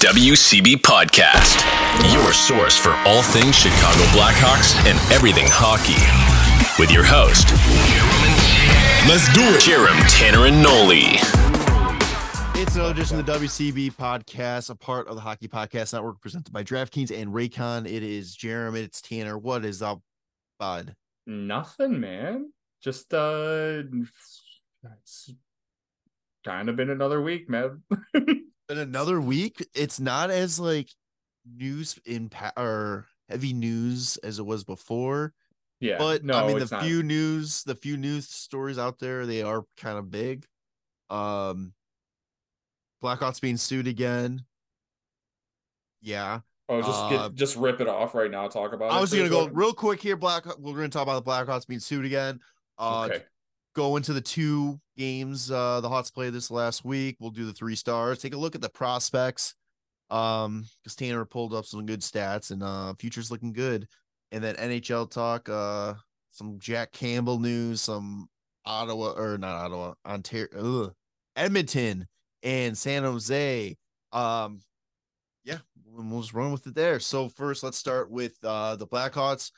WCB Podcast, your source for all things Chicago Blackhawks and everything hockey. With your host, Let's do it. Jarom Tanner and Nolly. It's another edition of the WCB podcast, a part of the Hockey Podcast Network, presented by DraftKings and Raycon. It is Jeremy, it's Tanner. What is up, bud? Nothing, man. Just uh it's kind of been another week, man. In another week, it's not as like news impact or heavy news as it was before. yeah. but no, I mean, the not. few news, the few news stories out there, they are kind of big. Um, Black Blackhawks being sued again. Yeah, Oh, just uh, get just rip it off right now. Talk about. I was gonna go real quick here. Black, we're gonna talk about the Black Blackhawks being sued again. Uh, okay. Go into the two games uh the Hawks played this last week. We'll do the three stars. Take a look at the prospects. Um, because Tanner pulled up some good stats and uh future's looking good. And then NHL talk, uh some Jack Campbell news, some Ottawa or not Ottawa, Ontario, ugh, Edmonton and San Jose. Um, yeah, we'll just run with it there. So first, let's start with uh the Blackhawks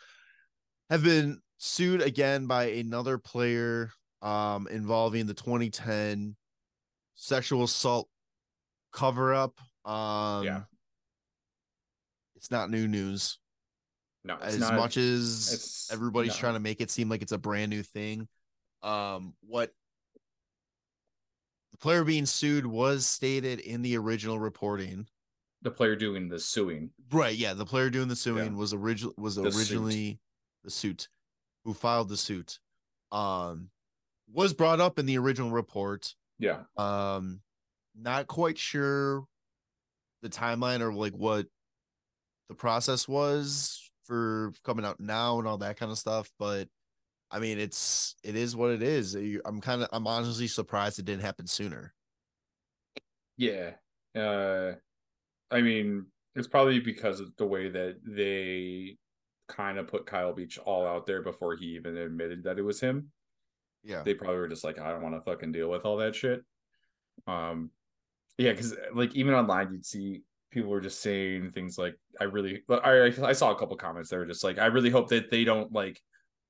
have been sued again by another player um involving the 2010 sexual assault cover up um Yeah. it's not new news No, as not, much as everybody's no. trying to make it seem like it's a brand new thing um what the player being sued was stated in the original reporting the player doing the suing. Right. Yeah. The player doing the suing Yeah. was original was The suit. originally the suit who filed the suit. Um was brought up in the original report. Yeah. Um not quite sure the timeline or like what the process was for coming out now and all that kind of stuff, but I mean it's it is what it is. I'm kind of I'm honestly surprised it didn't happen sooner. Yeah. Uh I mean, it's probably because of the way that they kind of put Kyle Beach all out there before he even admitted that it was him. Yeah. They probably were just like, I don't want to fucking deal with all that shit. Um yeah, because like even online you'd see people were just saying things like, I really but I I saw a couple comments that were just like, I really hope that they don't like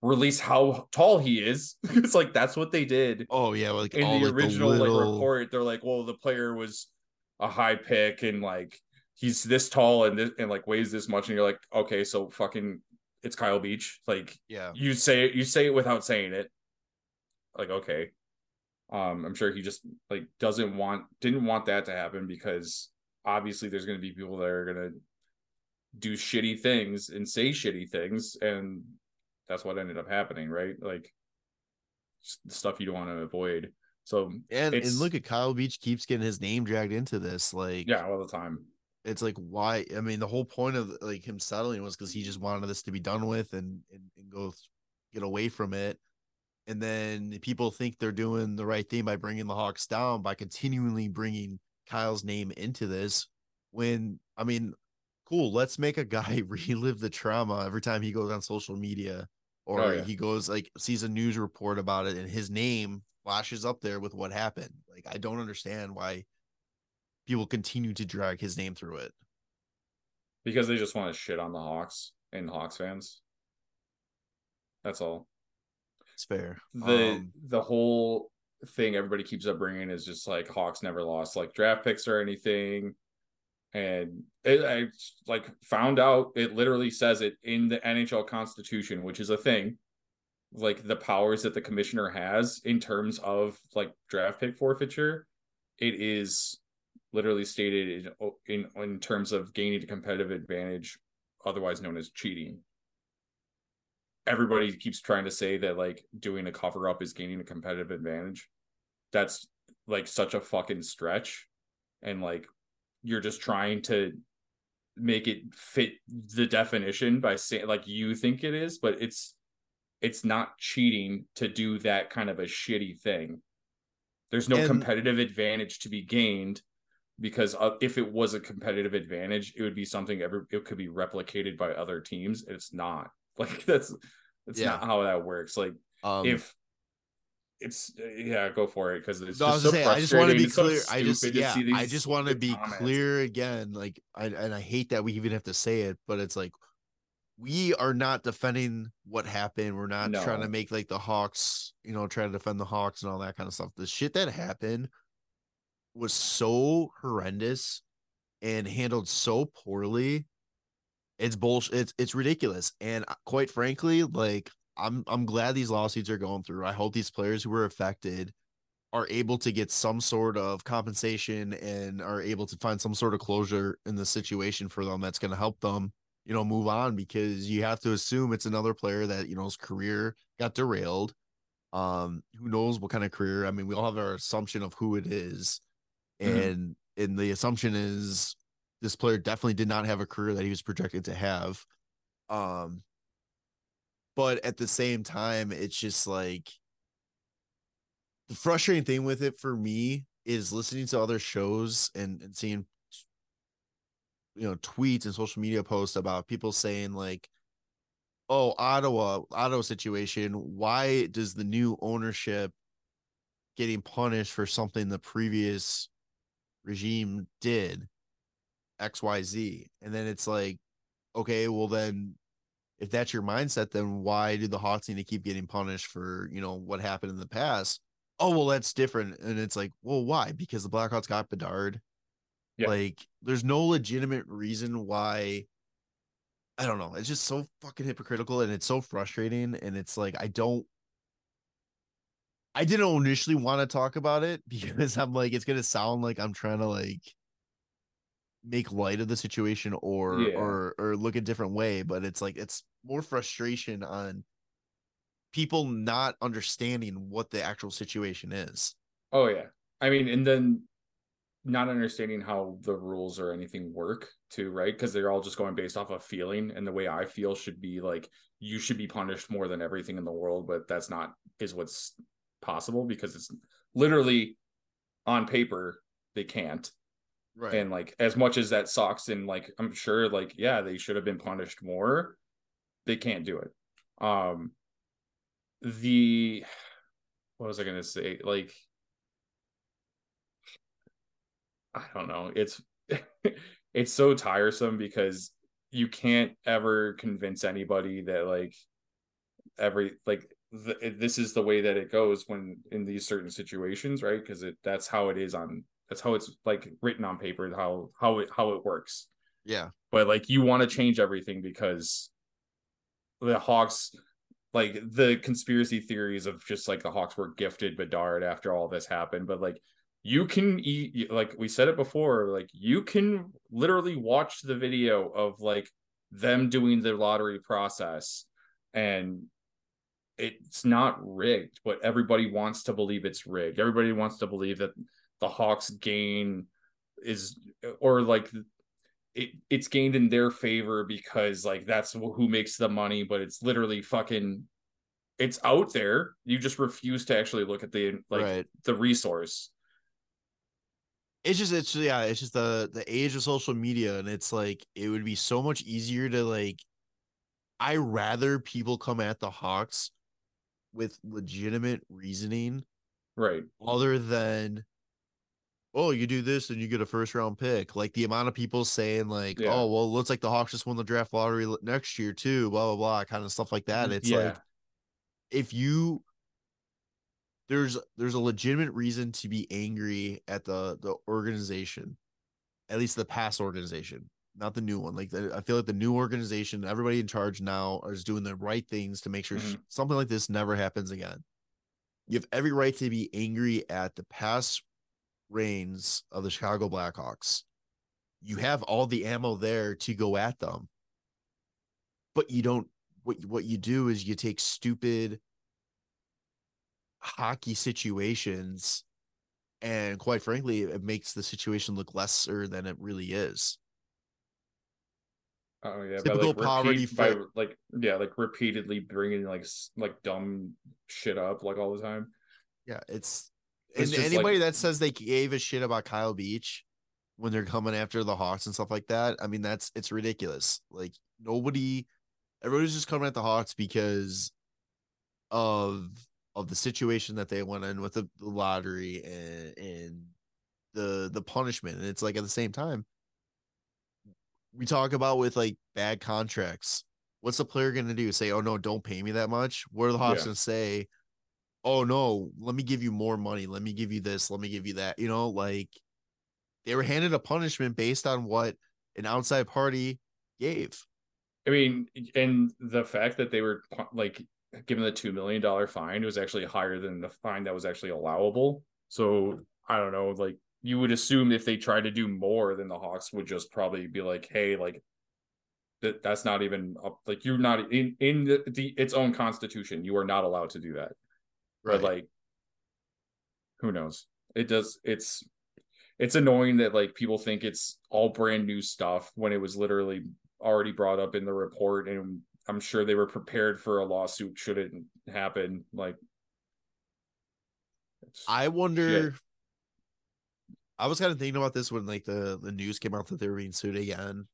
release how tall he is. it's like that's what they did Oh yeah, like in all, the like, original little- like report they're like well the player was a high pick and like he's this tall and this and like weighs this much and you're like okay so fucking it's Kyle Beach like Yeah. you say it you say it without saying it like okay um I'm sure he just like doesn't want didn't want that to happen because obviously there's going to be people that are going to do shitty things and say shitty things and that's what ended up happening right like stuff you don't want to avoid so And and look at Kyle Beach keeps getting his name dragged into this. Like yeah all the time it's like why I mean the whole point of like him settling was because he just wanted this to be done with and, and and go get away from it. And then people think they're doing the right thing by bringing the Hawks down by continually bringing Kyle's name into this. When I mean, cool, let's make a guy relive the trauma every time he goes on social media oh, or Oh, yeah. he goes like sees a news report about it and his name flashes up there with what happened. Like I don't understand why people continue to drag his name through it. because they just want to shit on the Hawks and Hawks fans that's all It's fair. the Um, the whole thing everybody keeps up bringing is just like Hawks never lost like draft picks or anything, and it, I like found out it literally says it in the NHL Constitution, which is a thing, like the powers that the commissioner has in terms of like draft pick forfeiture. It is literally stated in in, in terms of gaining a competitive advantage, otherwise known as cheating everybody keeps trying to say that like doing a cover up is gaining a competitive advantage. That's like such a fucking stretch. And like you're just trying to make it fit the definition by saying like you think it is, but it's it's not cheating to do that kind of a shitty thing. There's no And- competitive advantage to be gained because uh, if it was a competitive advantage, it would be something every it could be replicated by other teams. It's not like that's that's Yeah. not how that works. Like um, if it's yeah, go for it because it's No, just so saying, I just want to be It's so clear. I just yeah, I just want to be comments. clear again. Like I and I hate that we even have to say it, but it's like we are not defending what happened. We're not trying to make like the Hawks, you know, try to defend the Hawks and all that kind of stuff. The shit that happened was so horrendous and handled so poorly. It's bullshit. It's it's ridiculous. And uh, quite frankly, like I'm I'm glad these lawsuits are going through. I hope these players who were affected are able to get some sort of compensation and are able to find some sort of closure in the situation for them that's going to help them, you know, move on because you have to assume it's another player that, you know, his career got derailed. Um, who knows what kind of career? I mean, we all have our assumption of who it is. Mhm. And and the assumption is this player definitely did not have a career that he was projected to have. Um but at the same time, it's just like the frustrating thing with it for me is listening to other shows and, and seeing you know tweets and social media posts about people saying like oh ottawa ottawa situation why does the new ownership getting punished for something the previous regime did xyz and then it's like okay well then if that's your mindset then why do the hawks need to keep getting punished for you know what happened in the past? Oh well that's different. And it's like well why? Because the blackhawks got bedard. Yeah. like there's no legitimate reason why i don't know. It's just so fucking hypocritical and it's so frustrating. And it's like i don't i didn't initially want to talk about it because i'm like it's gonna sound like i'm trying to like make light of the situation or Yeah. or or look a different way but it's like it's more frustration on people not understanding what the actual situation is Oh yeah. I mean, and then not understanding how the rules or anything work too, right? Because they're all just going based off of feeling, and the way I feel should be like you should be punished more than everything in the world, but that's not is what's possible because it's literally on paper they can't. Right And like as much as that sucks, and like I'm sure like yeah they should have been punished more, they can't do it. Um, the what was I gonna say? Like I don't know. It's it's so tiresome because you can't ever convince anybody that like every like th- this is the way that it goes when in these certain situations, right? Because it that's how it is on that's how it's like written on paper how how it how it works. yeah But like you want to change everything because the Hawks like the conspiracy theories of just like the Hawks were gifted Bedard after all this happened, but like you can eat like we said it before, like you can literally watch the video of like them doing the lottery process and it's not rigged, but everybody wants to believe it's rigged. Everybody wants to believe that the Hawks gain is or like it, it's gained in their favor because like that's who makes the money, but it's literally fucking it's out there. You just refuse to actually look at the like right the resource. it's just it's yeah it's just the the age of social media and it's like it would be so much easier to like i rather people come at the hawks with legitimate reasoning Right. other than oh you do this and you get a first round pick like the amount of people saying like Yeah. oh well it looks like the hawks just won the draft lottery next year too blah blah blah kind of stuff like that it's yeah. like if you there's there's a legitimate reason to be angry at the the organization at least the past organization not the new one like the, i feel like the new organization everybody in charge now is doing the right things to make sure Mhm. something like this never happens again you have every right to be angry at the past reigns of the chicago blackhawks you have all the ammo there to go at them. But you don't what what you do is you take stupid hockey situations and quite frankly it makes the situation look lesser than it really is. Oh yeah, Typical like, poverty repeat, by like yeah, like repeatedly bringing like like dumb shit up like all the time. yeah It's and anybody like- that says they gave a shit about kyle beach when they're coming after the hawks and stuff like that i mean that's it's ridiculous like nobody everybody's just coming at the hawks because of of the situation that they went in with the, the lottery and and the the punishment. And it's like at the same time, we talk about with like bad contracts. What's the player gonna do? Say, oh no, don't pay me that much? What are the Hawks Yeah. gonna say? Oh no, let me give you more money. Let me give you this. Let me give you that. You know, like they were handed a punishment based on what an outside party gave. I mean, and the fact that they were like given the two million dollar fine was actually higher than the fine that was actually allowable. So I don't know, like you would assume if they tried to do more, then the Hawks would just probably be like, "Hey, like that that's not even up. Like you're not in in the, the its own constitution. You are not allowed to do that." But like, who knows? It does. It's it's annoying that like people think it's all brand new stuff when it was literally already brought up in the report and i'm sure they were prepared for a lawsuit should it happen like I wonder. I was kind of thinking about this when like the the news came out that they were being sued again.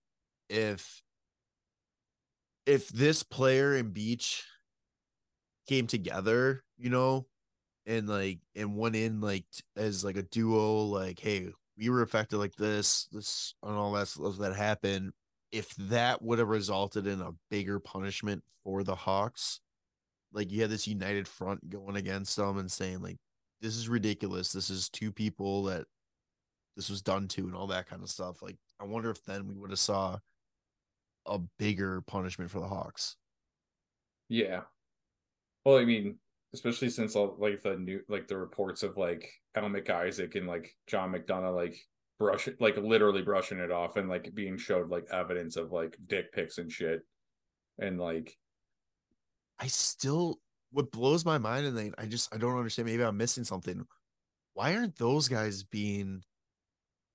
If if this player and Beach came together, you know, and like and went in like as like a duo, like hey, we were affected like this, this and all that stuff that happened. If that would have resulted in a bigger punishment for the Hawks, like you had this united front going against them and saying like this is ridiculous. This is two people that this was done to and all that kind of stuff. Like, I wonder if then we would have saw a bigger punishment for the Hawks. yeah well i mean especially since all like the new like the reports of like Al MacIsaac and like John McDonough like brush like literally brushing it off and like being showed like evidence of like dick pics and shit and like I still what blows my mind and then I just I don't understand. Maybe I'm missing something. Why aren't those guys being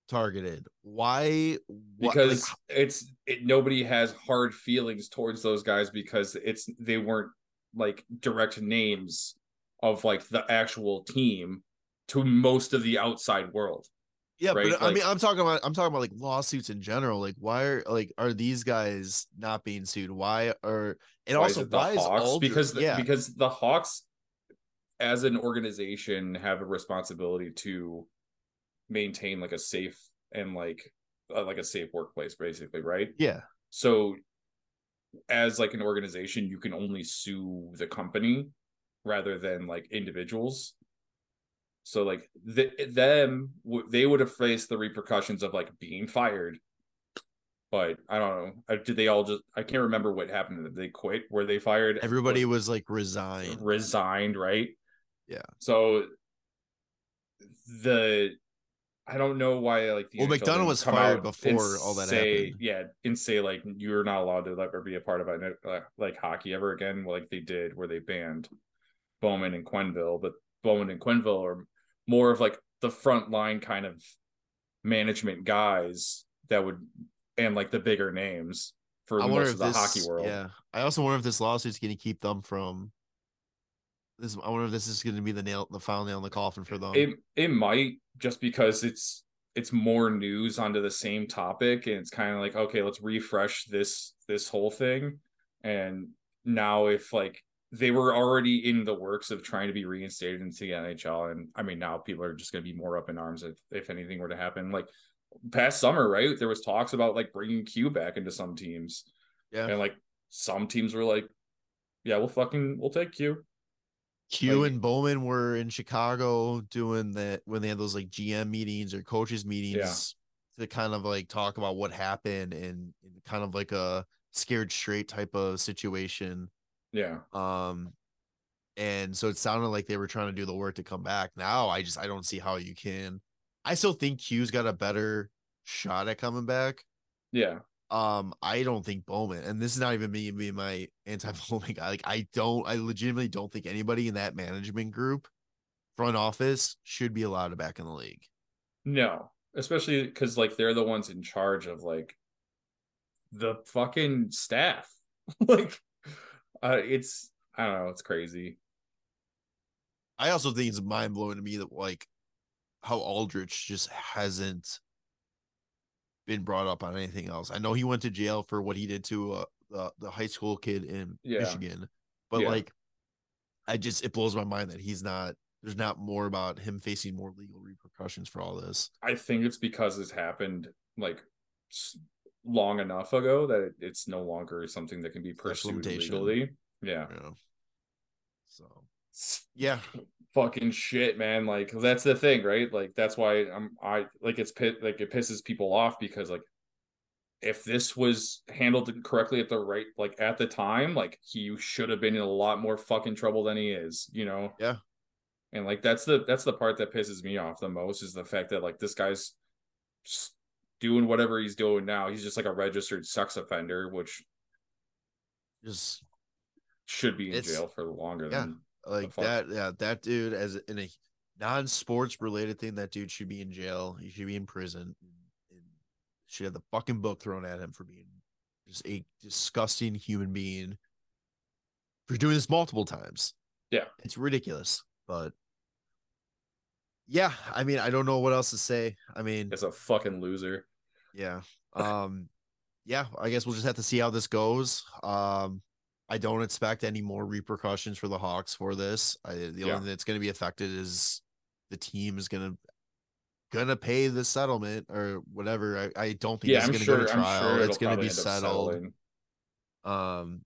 targeted? Why because like, it's it, nobody has hard feelings towards those guys because it's they weren't like direct names of like the actual team to most of the outside world. yeah, right, but I mean I'm talking about I'm talking about like lawsuits in general. Like why are like are these guys not being sued? Why are and Why also the why is Aldrich, because the, yeah because the Hawks as an organization have a responsibility to maintain like a safe and like uh, like a safe workplace basically, right? yeah so as like an organization you can only sue the company rather than like individuals. So like the, them w- they would have faced the repercussions of like being fired. But i don't know. Did they all just i can't remember what happened. Did they quit? Were they fired? Everybody Was- was like resigned. resigned right? Yeah. so the I don't know why like the Well, McDonough was fired before all that say, happened. Yeah, and say like you're not allowed to ever be a part of it, uh, like hockey ever again, like they did where they banned Bowman and Quenneville, but Bowman and Quenneville are more of like the front line kind of management guys that would and like the bigger names for I most of the this, hockey world. Yeah, I also wonder if this lawsuit's going to keep them from this. I wonder if this is going to be the nail, the final nail in the coffin for them. It it might just because it's it's more news onto the same topic and it's kind of like okay let's refresh this this whole thing and now if like they were already in the works of trying to be reinstated into the NHL and I mean now people are just going to be more up in arms if if anything were to happen like past summer right there was talks about like bringing Q back into some teams yeah, and like some teams were like yeah we'll fucking we'll take Q Q like- and Bowman were in Chicago doing that when they had those like GM meetings or coaches meetings to kind of like talk about what happened and, and kind of like a scared straight type of situation. yeah Um, and so it sounded like they were trying to do the work to come back. Now I just I don't see how you can. I still think Q's got a better shot at coming back. yeah Um, I don't think Bowman, and this is not even me being my anti-Bowman guy. Like, I don't, I legitimately don't think anybody in that management group, front office, should be allowed to back in the league. No, especially because like they're the ones in charge of like the fucking staff. like, uh, it's I don't know, it's crazy. I also think it's mind blowing to me that like how Aldrich just hasn't been brought up on anything else. I know he went to jail for what he did to uh, the the high school kid in Yeah. Michigan, but Yeah. like I just it blows my mind that he's not. There's not more about him facing more legal repercussions for all this. I think it's because this happened like long enough ago that it's no longer something that can be pursued legally. Yeah. Know? So yeah, fucking shit, man. Like that's the thing, right? Like that's why I'm I like it's pit like it pisses people off because like if this was handled correctly at the right like at the time, like he should have been in a lot more fucking trouble than he is, you know? Yeah. And like that's the that's the part that pisses me off the most is the fact that like this guy's doing whatever he's doing now. He's just like a registered sex offender, which just should be in jail for longer yeah, than like that. Yeah, that dude as in a non-sports related thing, that dude should be in jail. He should be in prison. And should have the fucking book thrown at him for being just a disgusting human being for doing this multiple times. Yeah, it's ridiculous, but yeah, I mean, I don't know what else to say. I mean, it's a fucking loser. Yeah. Um, yeah, I guess we'll just have to see how this goes. Um, I don't expect any more repercussions for the Hawks for this. I, the yeah. only thing that's going to be affected is the team is going to gonna pay the settlement or whatever. I, I don't think yeah, it's going to sure, go to trial. Sure it's going to be settled. Um,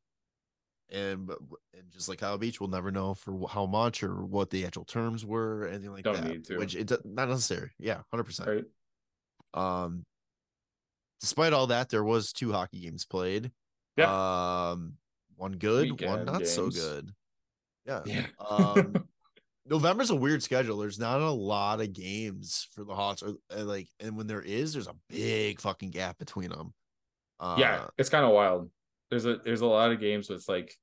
and and just like Kyle Beach, we'll never know for how much or what the actual terms were, or anything like don't that. Which it's not necessary. Yeah, hundred percent. Right. Um, despite all that, there was two hockey games played. Yeah. Um, one good, Weekend one not games. so good. Yeah. Yeah. um, November's a weird schedule. There's not a lot of games for the Hawks, or like, and when there is, there's a big fucking gap between them. Uh, yeah, it's kind of wild. There's a there's a lot of games with like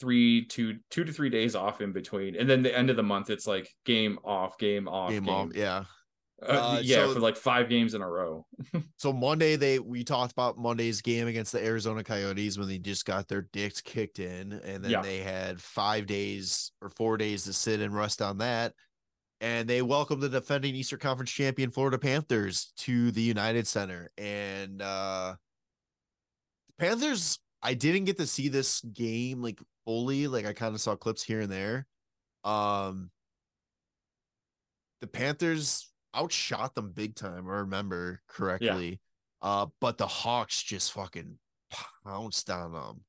three two two to three days off in between, and then the end of the month it's like game off, game off, game, game. off. Yeah, uh, uh, yeah, so, for like five games in a row. so Monday they we talked about Monday's game against the Arizona Coyotes when they just got their dicks kicked in, and then yeah. they had five days or four days to sit and rest on that. And they welcomed the defending Eastern Conference champion Florida Panthers to the United Center. And uh Panthers, I didn't get to see this game like fully, like I kind of saw clips here and there. Um the Panthers outshot them big time. I remember correctly. Yeah. Uh, but the Hawks just fucking pounced on them.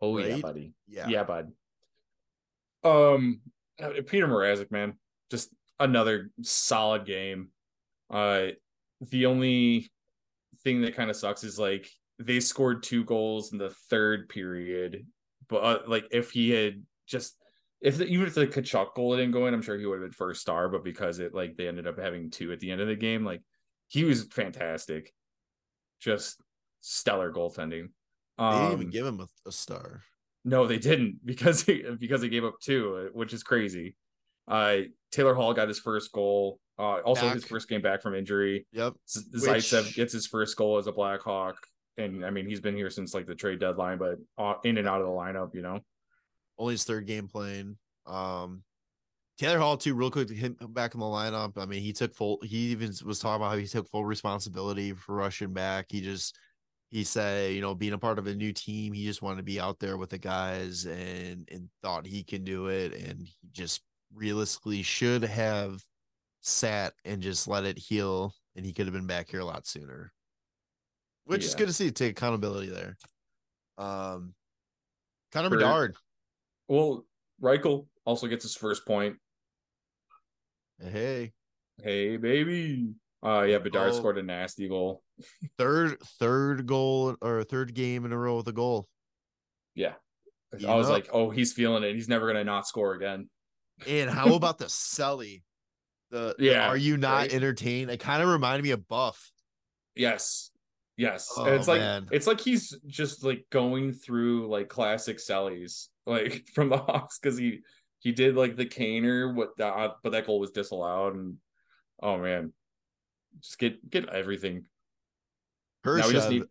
Oh right? yeah, buddy. Yeah, yeah, bud. Um, uh, Petr Mrazek, man, just another solid game. Uh, the only thing that kind of sucks is like they scored two goals in the third period, but uh, like if he had just if the, even if the Tkachuk goal didn't go in, I'm sure he would have been first star. But because it like they ended up having two at the end of the game, like he was fantastic, just stellar goaltending. Um, they didn't even um, give him a, a, star. No, they didn't because he, because he gave up two, which is crazy. Uh, Taylor Hall got his first goal. Uh, also back. his first game back from injury. Yep. Zaitsev which... gets his first goal as a Blackhawk, and I mean he's been here since like the trade deadline, but uh, in and out of the lineup, you know only his third game playing. Um, Taylor Hall too, real quick to him back in the lineup. I mean, he took full. He even was talking about how he took full responsibility for rushing back. He just he said, you know, being a part of a new team, he just wanted to be out there with the guys and and thought he can do it, and he just realistically should have sat and just let it heal, and he could have been back here a lot sooner. Which yeah. is good to see. Take accountability there. Um, Connor Bedard well, Reichel also gets his first point. Hey. Hey, baby. Uh yeah, Bedard oh, scored a nasty goal. third third goal or third game in a row with a goal. Yeah. You I was know? like, oh, he's feeling it. He's never gonna not score again. And how about the Selly? The yeah, the, are you not right? entertained? It kind of reminded me of Buff. Yes. Yes. Oh, it's like man. it's like he's just like going through like classic Sellies like from the Hawks because he he did like the Kaner, what that but that goal was disallowed, and oh man, just get get everything. Now we just need.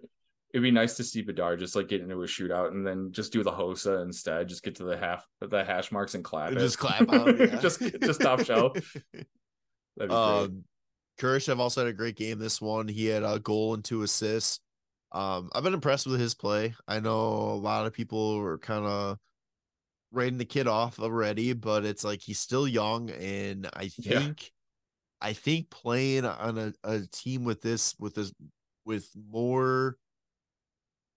It'd be nice to see Bedard just like get into a shootout and then just do the Hossa instead. Just get to the half the hash marks and clap. Just clap out. Yeah. just just top show. That'd be um, Kurashev also had a great game this one. He had a goal and two assists. Um, I've been impressed with his play. I know a lot of people were kind of writing the kid off already, but it's like he's still young, and I Yeah. think, I think playing on a, a team with this with this with more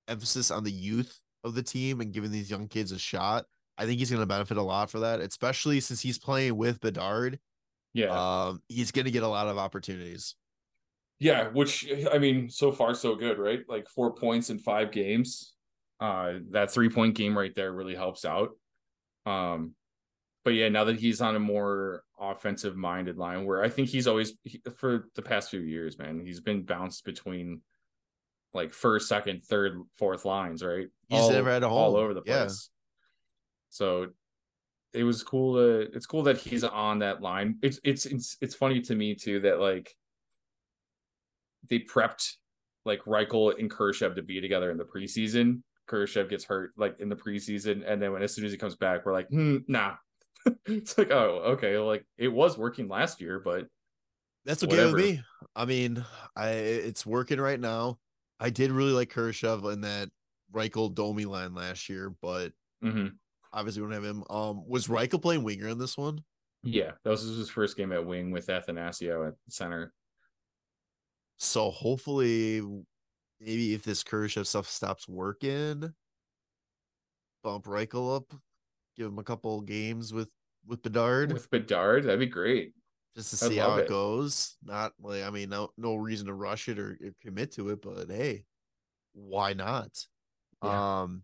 emphasis on the youth of the team and giving these young kids a shot, I think he's going to benefit a lot for that, especially since he's playing with Bedard. Yeah. Um, he's going to get a lot of opportunities. Yeah, which I mean, so far so good, right? Like four points in five games. Uh that three point game right there really helps out. Um but yeah, now that he's on a more offensive minded line where I think he's always he, for the past few years, man, he's been bounced between like first, second, third, fourth lines, right? He's never had a all over the Yeah. place. So it was cool to it's cool that he's on that line. It's it's it's it's funny to me too that like they prepped like Reichel and Kurashev to be together in the preseason. Kurashev gets hurt like in the preseason, and then when as soon as he comes back, we're like, hmm, nah. it's like, oh, okay, like it was working last year, but That's okay Whatever. with me. I mean, I it's working right now. I did really like Kurashev in that Reichel Domi line last year, but mhm. obviously we don't have him. Um, was Reichel playing winger in this one? yeah, that was his first game at wing with Athanasiou at center. So hopefully, maybe if this Kurashev stuff stops working, bump Reichel up, give him a couple games with with Bedard With Bedard, that'd be great. just to see how it, it. goes. Not like I mean, no no reason to rush it or, or commit to it, but hey, why not? Yeah. Um,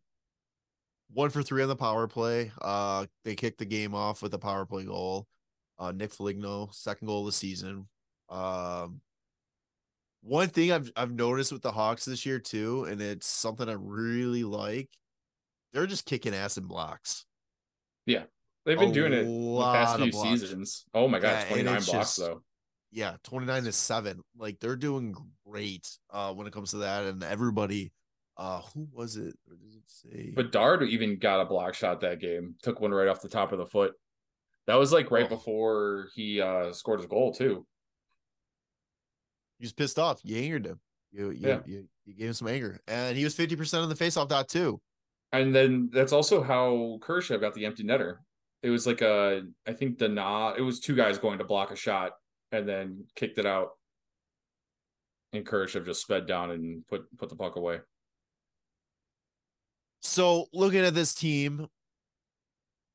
one for three on the power play. Uh, they kicked the game off with a power play goal. Uh, Nick Foligno, second goal of the season. Um, one thing I've I've noticed with the Hawks this year too, and it's something I really like. They're just kicking ass in blocks. Yeah, they've been A doing it the lot past few blocks. seasons. Oh my god, Yeah, 29 blocks just- though. yeah 29 to 7 like they're doing great uh when it comes to that and everybody uh who was it or does it say Bedard even got a block shot that game. Took one right off the top of the foot. That was like right Oh. before he uh scored his goal too. He was pissed off you angered him you you, Yeah. you, you gave him some anger and he was 50% of the face off dot too And then that's also how Kurashev got the empty netter. It was like a I think the nah it was two guys going to block a shot and then kicked it out. And Kurashev just sped down and put put the puck away. so looking at this team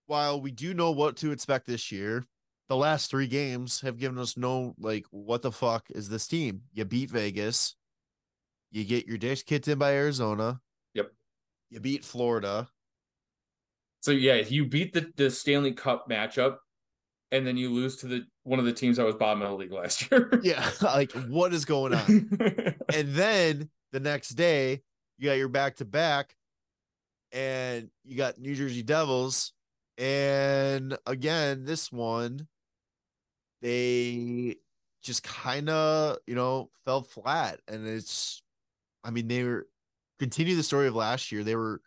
while we do know what to expect this year the last three games have given us no like what the fuck is this team? You beat vegas. You get your dicks kicked in by arizona. Yep. you beat florida. So yeah, you beat the, the Stanley Cup matchup and then you lose to the one of the teams that was bottom of the league last year. yeah like what is going on? And then the next day you got your back to back and you got new jersey devils and again this one they just kind of you know fell flat and it's i mean they were continue the story of last year they were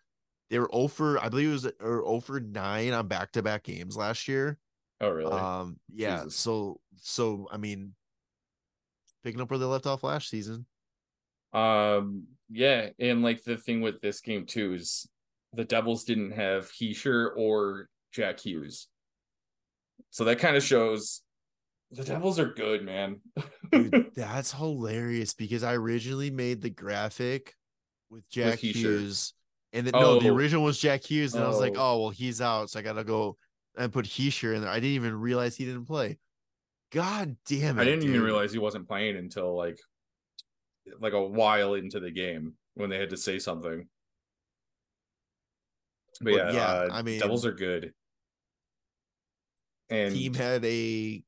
they were over i believe it was or over nine on back-to-back games last year oh really? um yeah Jesus. so so i mean picking up where they left off last season Um, yeah, and like the thing with this game too is the Devils didn't have Hischier or Jack Hughes, so that kind of shows the Devils are good, man. Dude, that's hilarious because I originally made the graphic with Jack Hischier. Hughes, and then no, the Oh. original was Jack Hughes, and I was like, Oh. oh well, he's out, so I gotta go and put Hischier in there. I didn't even realize he didn't play. God damn it! I didn't even realize he wasn't playing until like like a while into the game when they had to say something. But, But yeah, yeah, uh, I mean- Devils are good. And team had a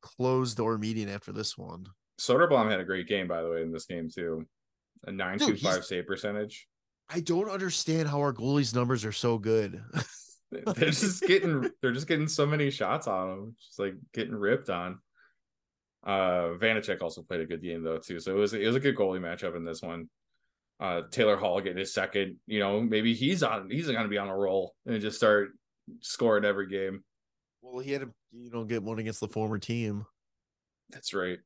closed door meeting after this one. Soderblom had a great game, by the way, in this game too. A nine two five save percentage. I don't understand how our goalies numbers are so good. They're just getting they're just getting so many shots on them, just like getting ripped on. Uh Vanecek also played a good game though too, so it was it was a good goalie matchup in this one. Uh Taylor Hall getting his second, you know, maybe he's on he's gonna be on a roll and just start scoring every game. Well, he had to, you know, get one against the former team. That's right,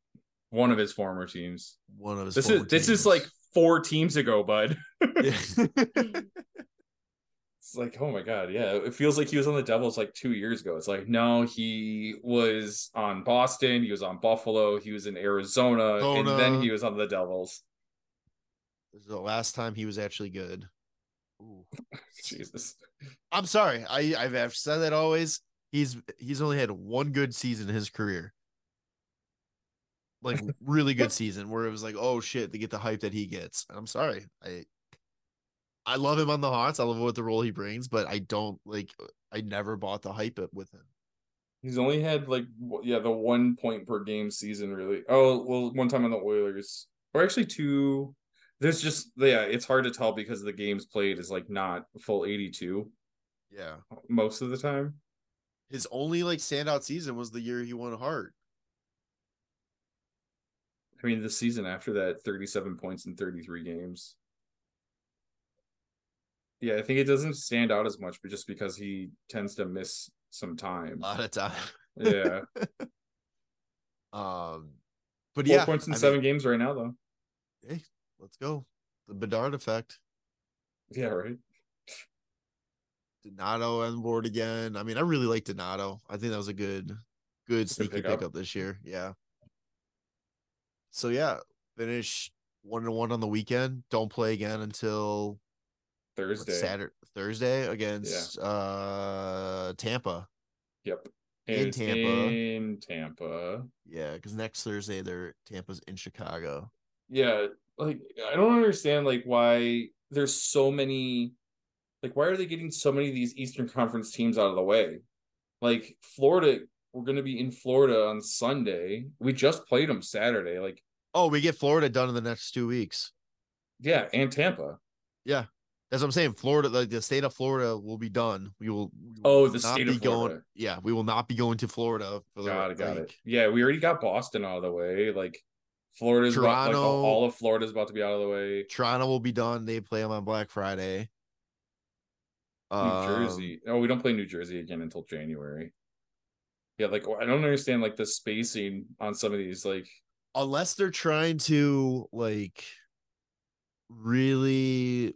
one of his former teams. One of his. This former is this is like four teams ago, bud. It's like, oh my god, yeah. It feels like he was on the Devils like two years ago. It's like, no, he was on Boston, he was on Buffalo, he was in Arizona, and then he was on the Devils. This is the last time he was actually good. Jesus. I'm sorry. I I've said that always. He's he's only had one good season in his career. Like really good season where it was like, oh shit, they get the hype that he gets. I'm sorry. I I love him on the Hawks. I love what the role he brings, but I don't like I never bought the hype up with him. He's only had like yeah, the one point per game season really. Oh, well, one time on the Oilers. Or actually two. There's just yeah, it's hard to tell because the games played is like not full 82 Yeah. most of the time. His only like standout season was the year he won Hart. I mean, the season after that, 37 points in 33 games. Yeah, I think it doesn't stand out as much, but just because he tends to miss some time. A lot of time. Yeah. Um but Four yeah, points in I seven mean, games right now, though. hey, let's go. The Bedard effect. Yeah, right. Donato on board again. I mean, I really like Donato. I think that was a good, good sneaky pickup. pickup. this year. Yeah. So yeah, finish one to one on the weekend. Don't play again until Thursday. Saturday, Thursday against uh Tampa. Yep. In And it's Tampa. In Tampa. Yeah, because next Thursday they're Tampa's in Chicago. Yeah, like I don't understand like why there's so many like why are they getting so many of these Eastern Conference teams out of the way? Like Florida, we're gonna be in Florida on Sunday. We just played them Saturday. Like, Oh, we get Florida done in the next two weeks. yeah, and Tampa. Yeah, that's what I'm saying. Florida, like the state of Florida, will be done. We will. we will Oh, the state of Florida. going. Yeah, we will not be going to Florida. For Got it, got it. Yeah, we already got Boston out of the way. Like Florida's about, like Toronto- all of Florida's about to be out of the way. Toronto will be done. They play them on Black Friday. New Um, Jersey. Oh, we don't play New Jersey again until January. Yeah, like I don't understand like the spacing on some of these. Like, unless they're trying to like really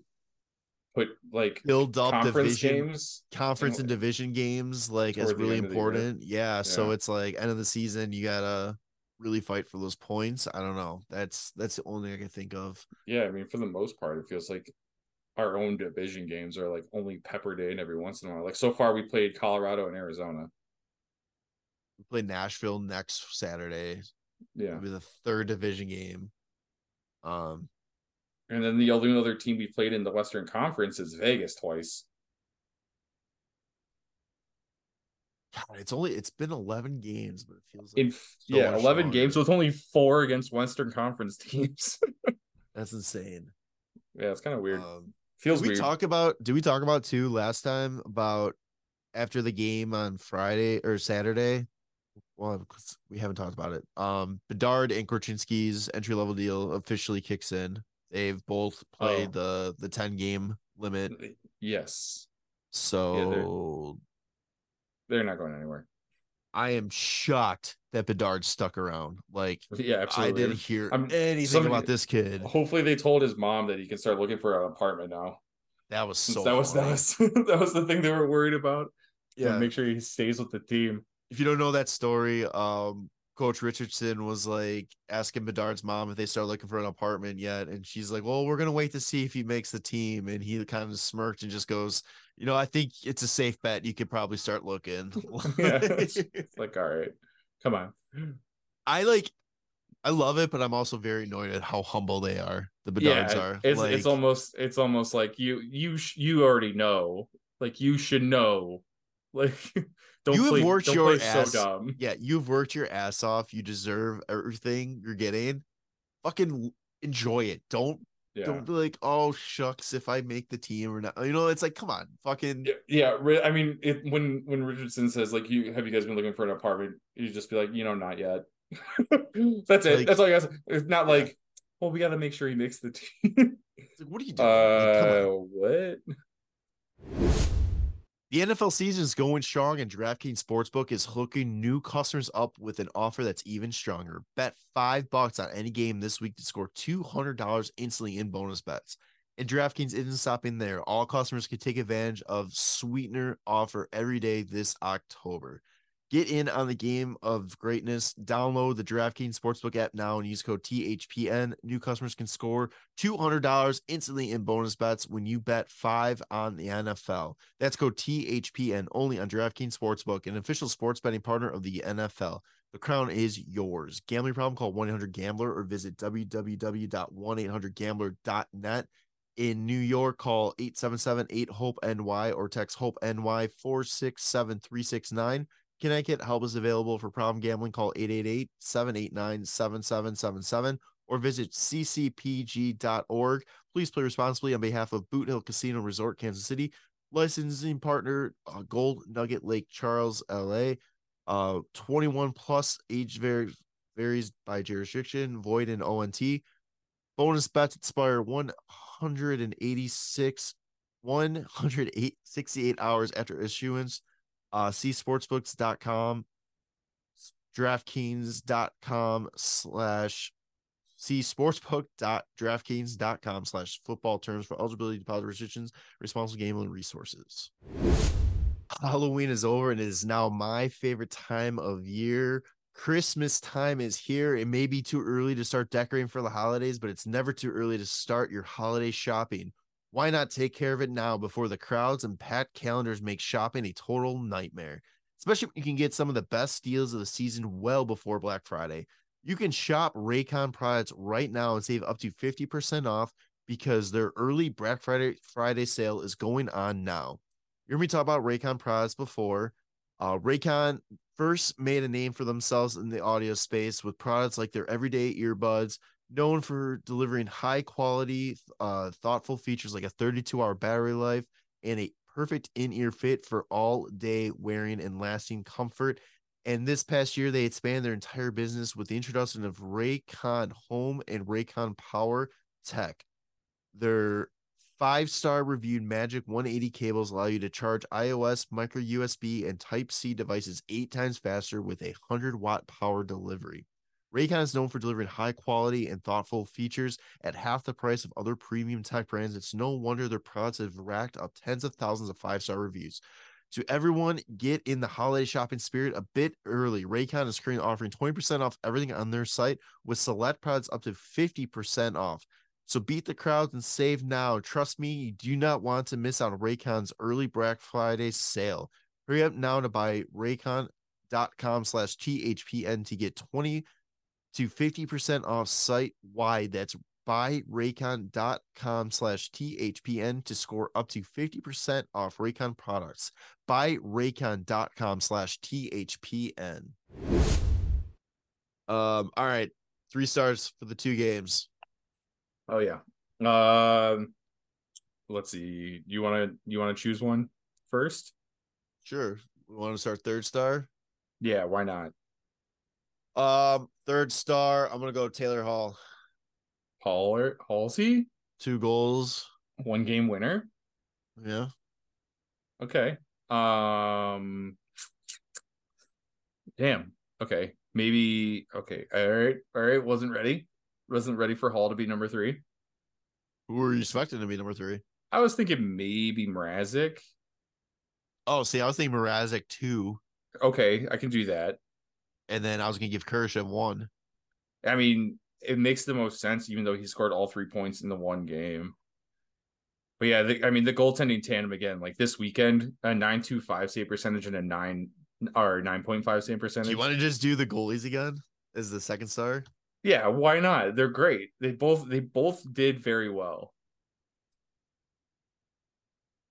put like build up conference division games. conference and division games like as really end of the year. important. Yeah, so it's like end of the season you gotta really fight for those points. I don't know. That's that's the only thing I can think of. Yeah, I mean, for the most part, it feels like our own division games are like only peppered in every once in a while. Like so far, we played Colorado and Arizona. We play Nashville next Saturday. Yeah, It'll be the third division game. Um and then the only other team we played in the Western Conference is Vegas twice. God, it's only it's been 11 games, but it feels like In so yeah, eleven longer. games with only four against Western Conference teams. That's insane. yeah, it's kind of weird. Um, Feels did we weird. talk about did we talk about too last time about after the game on Friday or Saturday? Well, we haven't talked about it. Um Bedard and Korchinski's entry level deal officially kicks in. They've both played the the 10 game limit. yes, So they're not going anywhere. I am shocked that Bedard stuck around. Like Yeah, absolutely. I didn't hear I'm- anything somebody- about this kid. Hopefully, they told his mom that he can start looking for an apartment now. That was so that was that funny. was that was the thing they were worried about. Yeah. make sure he stays with the team. if you don't know that story, um, Coach Richardson was like asking Bedard's mom if they start looking for an apartment yet, and she's like, "Well, we're gonna wait to see if he makes the team." And he kind of smirked and just goes, "You know, I think it's a safe bet. You could probably start looking." Yeah, it's, it's like all right, come on. I like, I love it, but I'm also very annoyed at how humble they are. The Bedards yeah, are. it's like, it's almost it's almost like you you sh- you already know, like you should know, like don't You have play, worked your ass- so dumb. yeah, you've worked your ass off. You deserve everything you're getting. Fucking enjoy it. Don't Yeah. don't be like, oh shucks, if I make the team or not. You know, it's like, come on, fucking Yeah, yeah. I mean, it, when when Richardson says like, "You have you guys been looking for an apartment?" You just be like, "You know, not yet." That's it. Like- That's all you guys. It's not Yeah. like, "Well, we got to make sure he makes the team." Like, what are you doing? Uh, on. what? The NFL season is going strong, and DraftKings Sportsbook is hooking new customers up with an offer that's even stronger. Bet five bucks on any game this week to score two hundred dollars instantly in bonus bets. And DraftKings isn't stopping there. All customers can take advantage of sweetener offer every day this October. Get in on the game of greatness. Download the DraftKings Sportsbook app now and use code THPN. New customers can score $200 instantly in bonus bets when you bet five on the NFL. That's code THPN only on DraftKings Sportsbook, an official sports betting partner of the NFL. The crown is yours. Gambling problem? Call 1 800 Gambler or visit www.1800Gambler.net. In New York, call 877 8 HOPE NY or text HOPE NY 467 369. Connecticut, help is available for problem gambling. Call 888 789 7777 or visit ccpg.org. Please play responsibly on behalf of Boot Hill Casino Resort, Kansas City. Licensing partner, uh, Gold Nugget Lake Charles, LA. Uh, 21 plus age vary, varies by jurisdiction, void in ONT. Bonus bets expire 186, 168 hours after issuance. Uh, see sportsbooks.com, draftkings.com slash see sportsbook.draftkings.com slash football terms for eligibility deposit restrictions, responsible gambling resources. Halloween is over and it is now my favorite time of year. Christmas time is here. It may be too early to start decorating for the holidays, but it's never too early to start your holiday shopping. Why not take care of it now before the crowds and packed calendars make shopping a total nightmare? Especially when you can get some of the best deals of the season well before Black Friday. You can shop Raycon products right now and save up to 50% off because their early Black Friday Friday sale is going on now. You heard me talk about Raycon products before. Uh, Raycon first made a name for themselves in the audio space with products like their everyday earbuds, known for delivering high quality, uh, thoughtful features like a 32 hour battery life and a perfect in ear fit for all day wearing and lasting comfort. And this past year, they expanded their entire business with the introduction of Raycon Home and Raycon Power Tech. Their five star reviewed Magic 180 cables allow you to charge iOS, micro USB, and Type C devices eight times faster with a 100 watt power delivery. Raycon is known for delivering high quality and thoughtful features at half the price of other premium tech brands. It's no wonder their products have racked up tens of thousands of five star reviews. To everyone, get in the holiday shopping spirit a bit early. Raycon is currently offering 20% off everything on their site with select products up to 50% off. So beat the crowds and save now. Trust me, you do not want to miss out on Raycon's early Black Friday sale. Hurry up now to buy raycon.com slash THPN to get 20 to 50% off site wide. That's buyraycon.com slash THPN to score up to 50% off Raycon products. Buyraycon.com slash THPN. Um, all right. Three stars for the two games. Oh yeah. Um let's see. You wanna you wanna choose one first? Sure. We want to start third star. Yeah, why not? Um, third star. I'm gonna go Taylor Hall. Hall Halsey? Two goals. One game winner. Yeah. Okay. Um damn. Okay. Maybe okay. All right. All right. Wasn't ready. Wasn't ready for Hall to be number three. Who were you expecting to be number three? I was thinking maybe Mrazek. Oh, see, I was thinking Mrazek too. Okay, I can do that. And then I was gonna give Kurashev one. I mean, it makes the most sense, even though he scored all three points in the one game. But yeah, the, I mean, the goaltending tandem again, like this weekend, a nine two five save percentage and a nine or nine point five save Do percentage. you want to just do the goalies again as the second star? yeah, why not? They're great. They both they both did very well.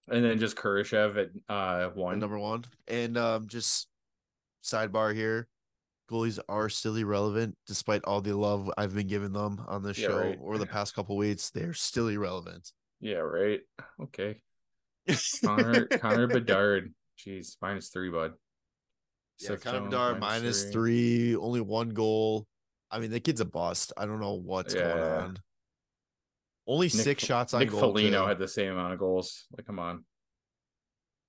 And then just Kurashev at uh And one. number one, and um, just sidebar here. Goalies are still irrelevant despite all the love I've been giving them on this Yeah, show right. over the past couple weeks. They're still irrelevant. Yeah, right. Okay. Connor Connor Bedard. Jeez, minus three, bud. Yeah, Connor Jones, Bedard minus three, only one goal. I mean, the kid's a bust. I don't know what's going on. Only Nick six shots on Nick goal. Foligno too. had the same amount of goals. Like, come on.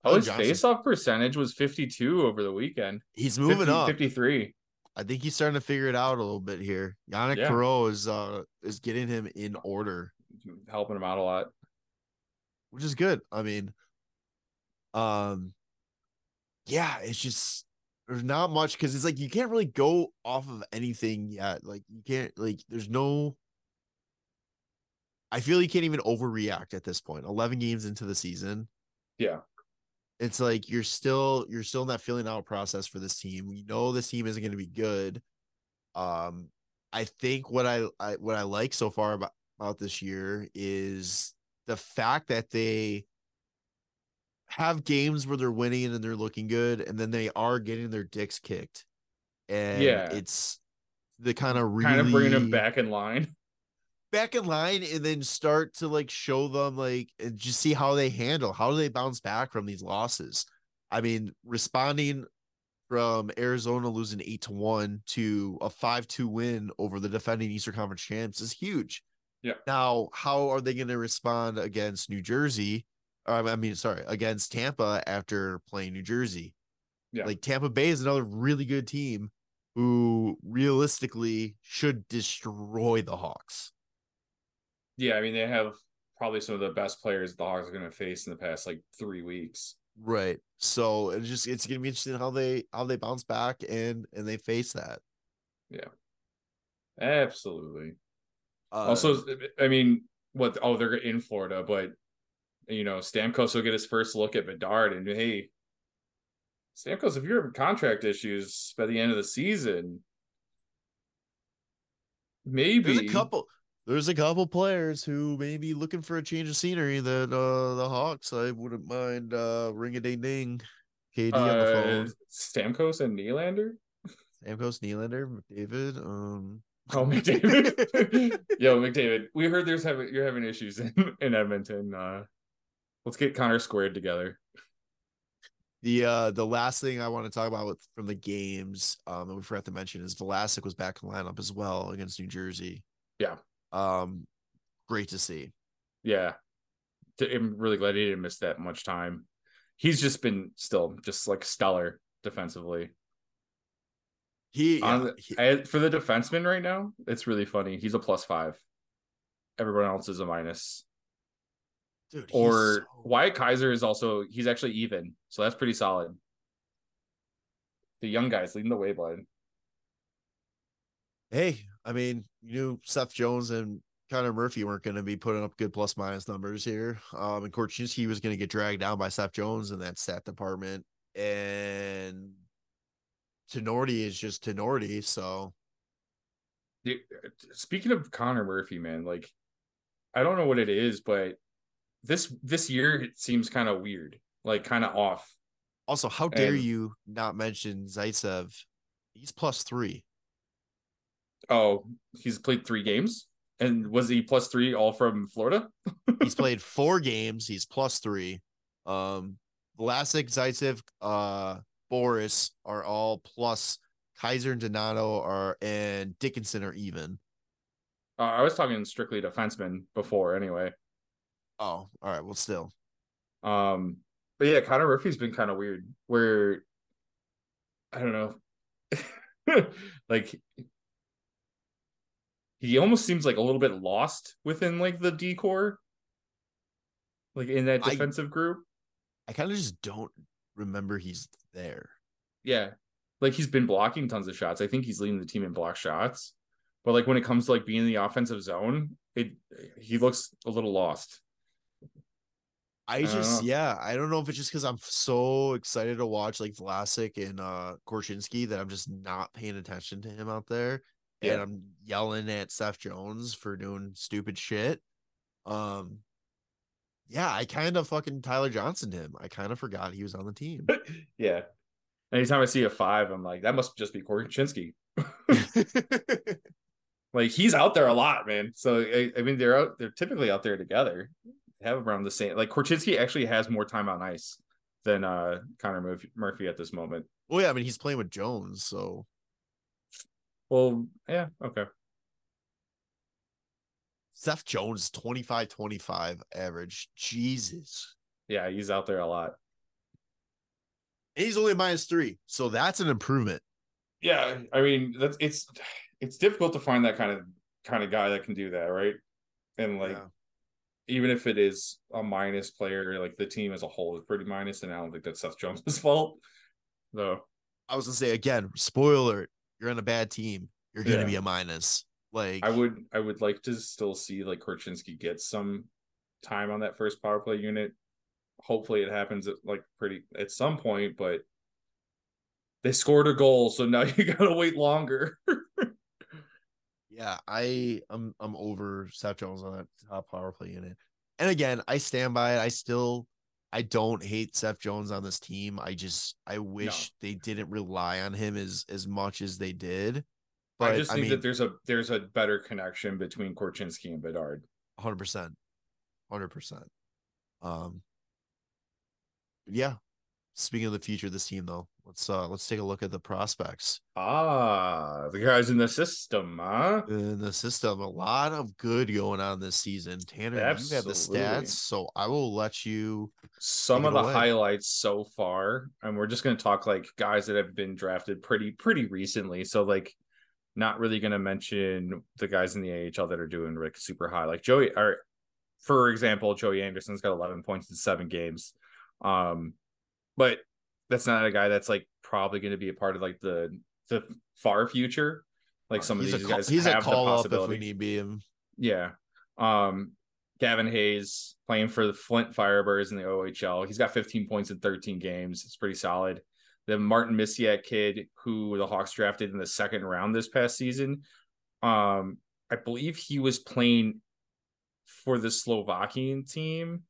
Oh, Oh, his Johnson. face-off percentage was 52 over the weekend. He's moving 50 up. 53. I think he's starting to figure it out a little bit here. Yannick Yeah. Perot is uh is getting him in order. Helping him out a lot. which is good. I mean, um, yeah, it's just there's not much because it's like you can't really go off of anything yet. Like you can't like there's no. I feel you can't even overreact at this point. Eleven games into the season, Yeah. It's like you're still you're still in that filling out process for this team. We know this team isn't going to be good. Um, I think what I, I what I like so far about about this year is the fact that they have games where they're winning and they're looking good, and then they are getting their dicks kicked, and Yeah. it's the kind of really Kind of bringing them back in line. Back in line and then start to like show them like and just see how they handle how do they bounce back from these losses i mean responding from arizona losing 8 to 1 to a 5-2 win over the defending eastern conference champs is huge Yeah. now how are they going to respond against new jersey or, i mean sorry against tampa after playing new jersey Yeah. like tampa bay is another really good team who realistically should destroy the hawks Yeah, I mean they have probably some of the best players the Hawks are going to face in the past like three weeks. Right. So it's just it's gonna be interesting how they how they bounce back and and they face that. Yeah. Absolutely. Uh, also, I mean, what? Oh, they're in Florida, but you know, Stamkos will get his first look at Bedard, and hey, Stamkos, if you're having contract issues by the end of the season, maybe there's a couple there's a couple players who may be looking for a change of scenery that uh the Hawks I wouldn't mind uh ring a ding ding KD on the uh, phone. Stamkos and Nylander. Stamkos, Nylander, McDavid. Um Oh, McDavid. Yo, McDavid. We heard there's having you're having issues in, in Edmonton. Uh, let's get Connor squared together. the uh the last thing I want to talk about with, from the games um that we forgot to mention is Vlasic was back in lineup as well against New Jersey. Yeah. Um great to see. Yeah, I'm really glad he didn't miss that much time. He's just been still just like stellar defensively. He, yeah, he- I- for the defenseman right now, it's really funny. He's a plus five. Everyone else is a minus. dude, Or so- Wyatt Kaiser is also he's actually even, so that's pretty solid. The young guys leading the way, bud. hey, I mean, you knew Seth Jones and Connor Murphy weren't going to be putting up good plus minus numbers here. Um, and Korchinski was going to get dragged down by Seth Jones in that stat department, and Tinordi is just Tinordi. So Dude, speaking of Connor Murphy, man, like I don't know what it is, but this this year it seems kind of weird, like kind of off. also, how dare And- you not mention Zaitsev? He's plus three. Oh, he's played three games, and was he plus three all from Florida? He's played four games. He's plus three. Um, Vlasic, Zaitsev, uh, Boris are all plus. Kaiser and Donato are and Dickinson are even. Uh, I was talking strictly defensemen before, anyway. Oh, all right. Well, still, Um, but yeah, Connor Murphy's been kind of weird. Where I don't know, like he almost seems like a little bit lost within like the decor, like in that I- defensive group. I kind of just don't remember he's there. Yeah, like he's been blocking tons of shots. I think he's leading the team in block shots, but like when it comes to like being in the offensive zone, it he looks a little lost. I just, yeah, I don't know if it's just because I'm so excited to watch like Vlasic and uh Korchinski that I'm just not paying attention to him out there. And I'm yelling at Seth Jones for doing stupid shit. Um, yeah, I kind of fucking Tyler Johnson him. I kind of forgot he was on the team. Yeah. Anytime I see a five, I'm like, that must just be Corey Kaczynski. Like he's out there a lot, man. So I, I mean, they're out. They're typically out there together. They have around the same. Like Korchinski actually has more time on ice than uh Connor Murphy, Murphy at this moment. well, yeah, I mean he's playing with Jones, so Well, yeah, okay. Seth Jones 25 25 average. Jesus. Yeah, he's out there a lot. He's only minus three. So that's an improvement. Yeah, I mean, that's it's it's difficult to find that kind of kind of guy that can do that, right? And like Yeah. even if it is a minus player, like the team as a whole is pretty minus, and I don't think that's Seth Jones' fault. Though I was gonna say again, spoiler, you're on a bad team. You're gonna Yeah. be a minus. Like I would I would like to still see like Korchinski get some time on that first power play unit. Hopefully it happens at like pretty at some point, but they scored a goal, so now you gotta wait longer. Yeah, I I'm I'm over Seth Jones on that top power play unit. And again, I stand by it. I still I don't hate Seth Jones on this team. I just I wish they didn't rely on him as as much as they did. But I just think mean, that there's a there's a better connection between Korchinski and Bedard. hundred percent, hundred percent. Um, yeah. Speaking of the future of this team, though, let's uh let's take a look at the prospects Ah, the guys in the system, huh? in the system. A lot of good going on this season. Tanner, you have the stats, so I will let you. Some of the away. highlights so far, and we're just gonna talk like guys that have been drafted pretty pretty recently. So like not really gonna mention the guys in the AHL that are doing like super high. Like Joey or for example, Joey Anderson's got 11 points in seven games. Um, but that's not a guy that's like probably going to be a part of like the the far future. Like some of these a guys he's have a call the up if we possibility. need be him. Yeah. Um, Gavin Hayes playing for the Flint Firebirds in the OHL. He's got 15 points in 13 games. It's pretty solid. The Martin Misiak kid, who the Hawks drafted in the second round this past season, um, I believe he was playing for the Slovakian team.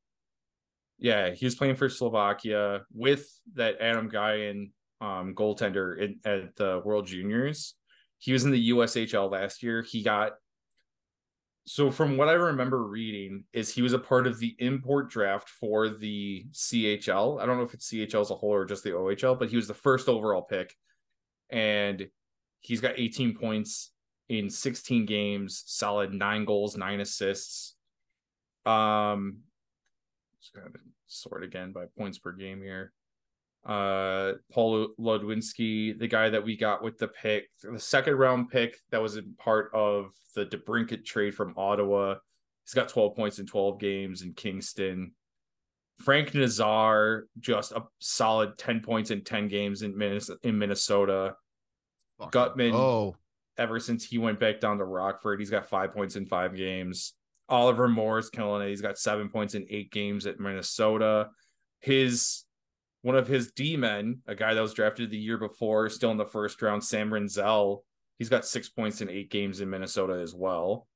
Yeah, he was playing for Slovakia with that Adam Gajan um, goaltender in, at the World Juniors. He was in the USHL last year. He got so from what I remember reading is he was a part of the import draft for the CHL. I don't know if it's CHL as a whole or just the OHL, but he was the first overall pick. And he's got 18 points in 16 games, solid nine goals, nine assists. Um just gonna sort again by points per game here. Uh Paul Ludwinski, the guy that we got with the pick, the second round pick that was a part of the DeBrincat trade from Ottawa. He's got 12 points in 12 games in Kingston. Frank Nazar, just a solid 10 points in 10 games in Minnesota. In Minnesota. Guttman, Oh, ever since he went back down to Rockford, he's got five points in five games. Oliver Moore's killing it. He's got seven points in eight games at Minnesota. His one of his D men, a guy that was drafted the year before, still in the first round, Sam Rinzel. He's got six points in eight games in Minnesota as well.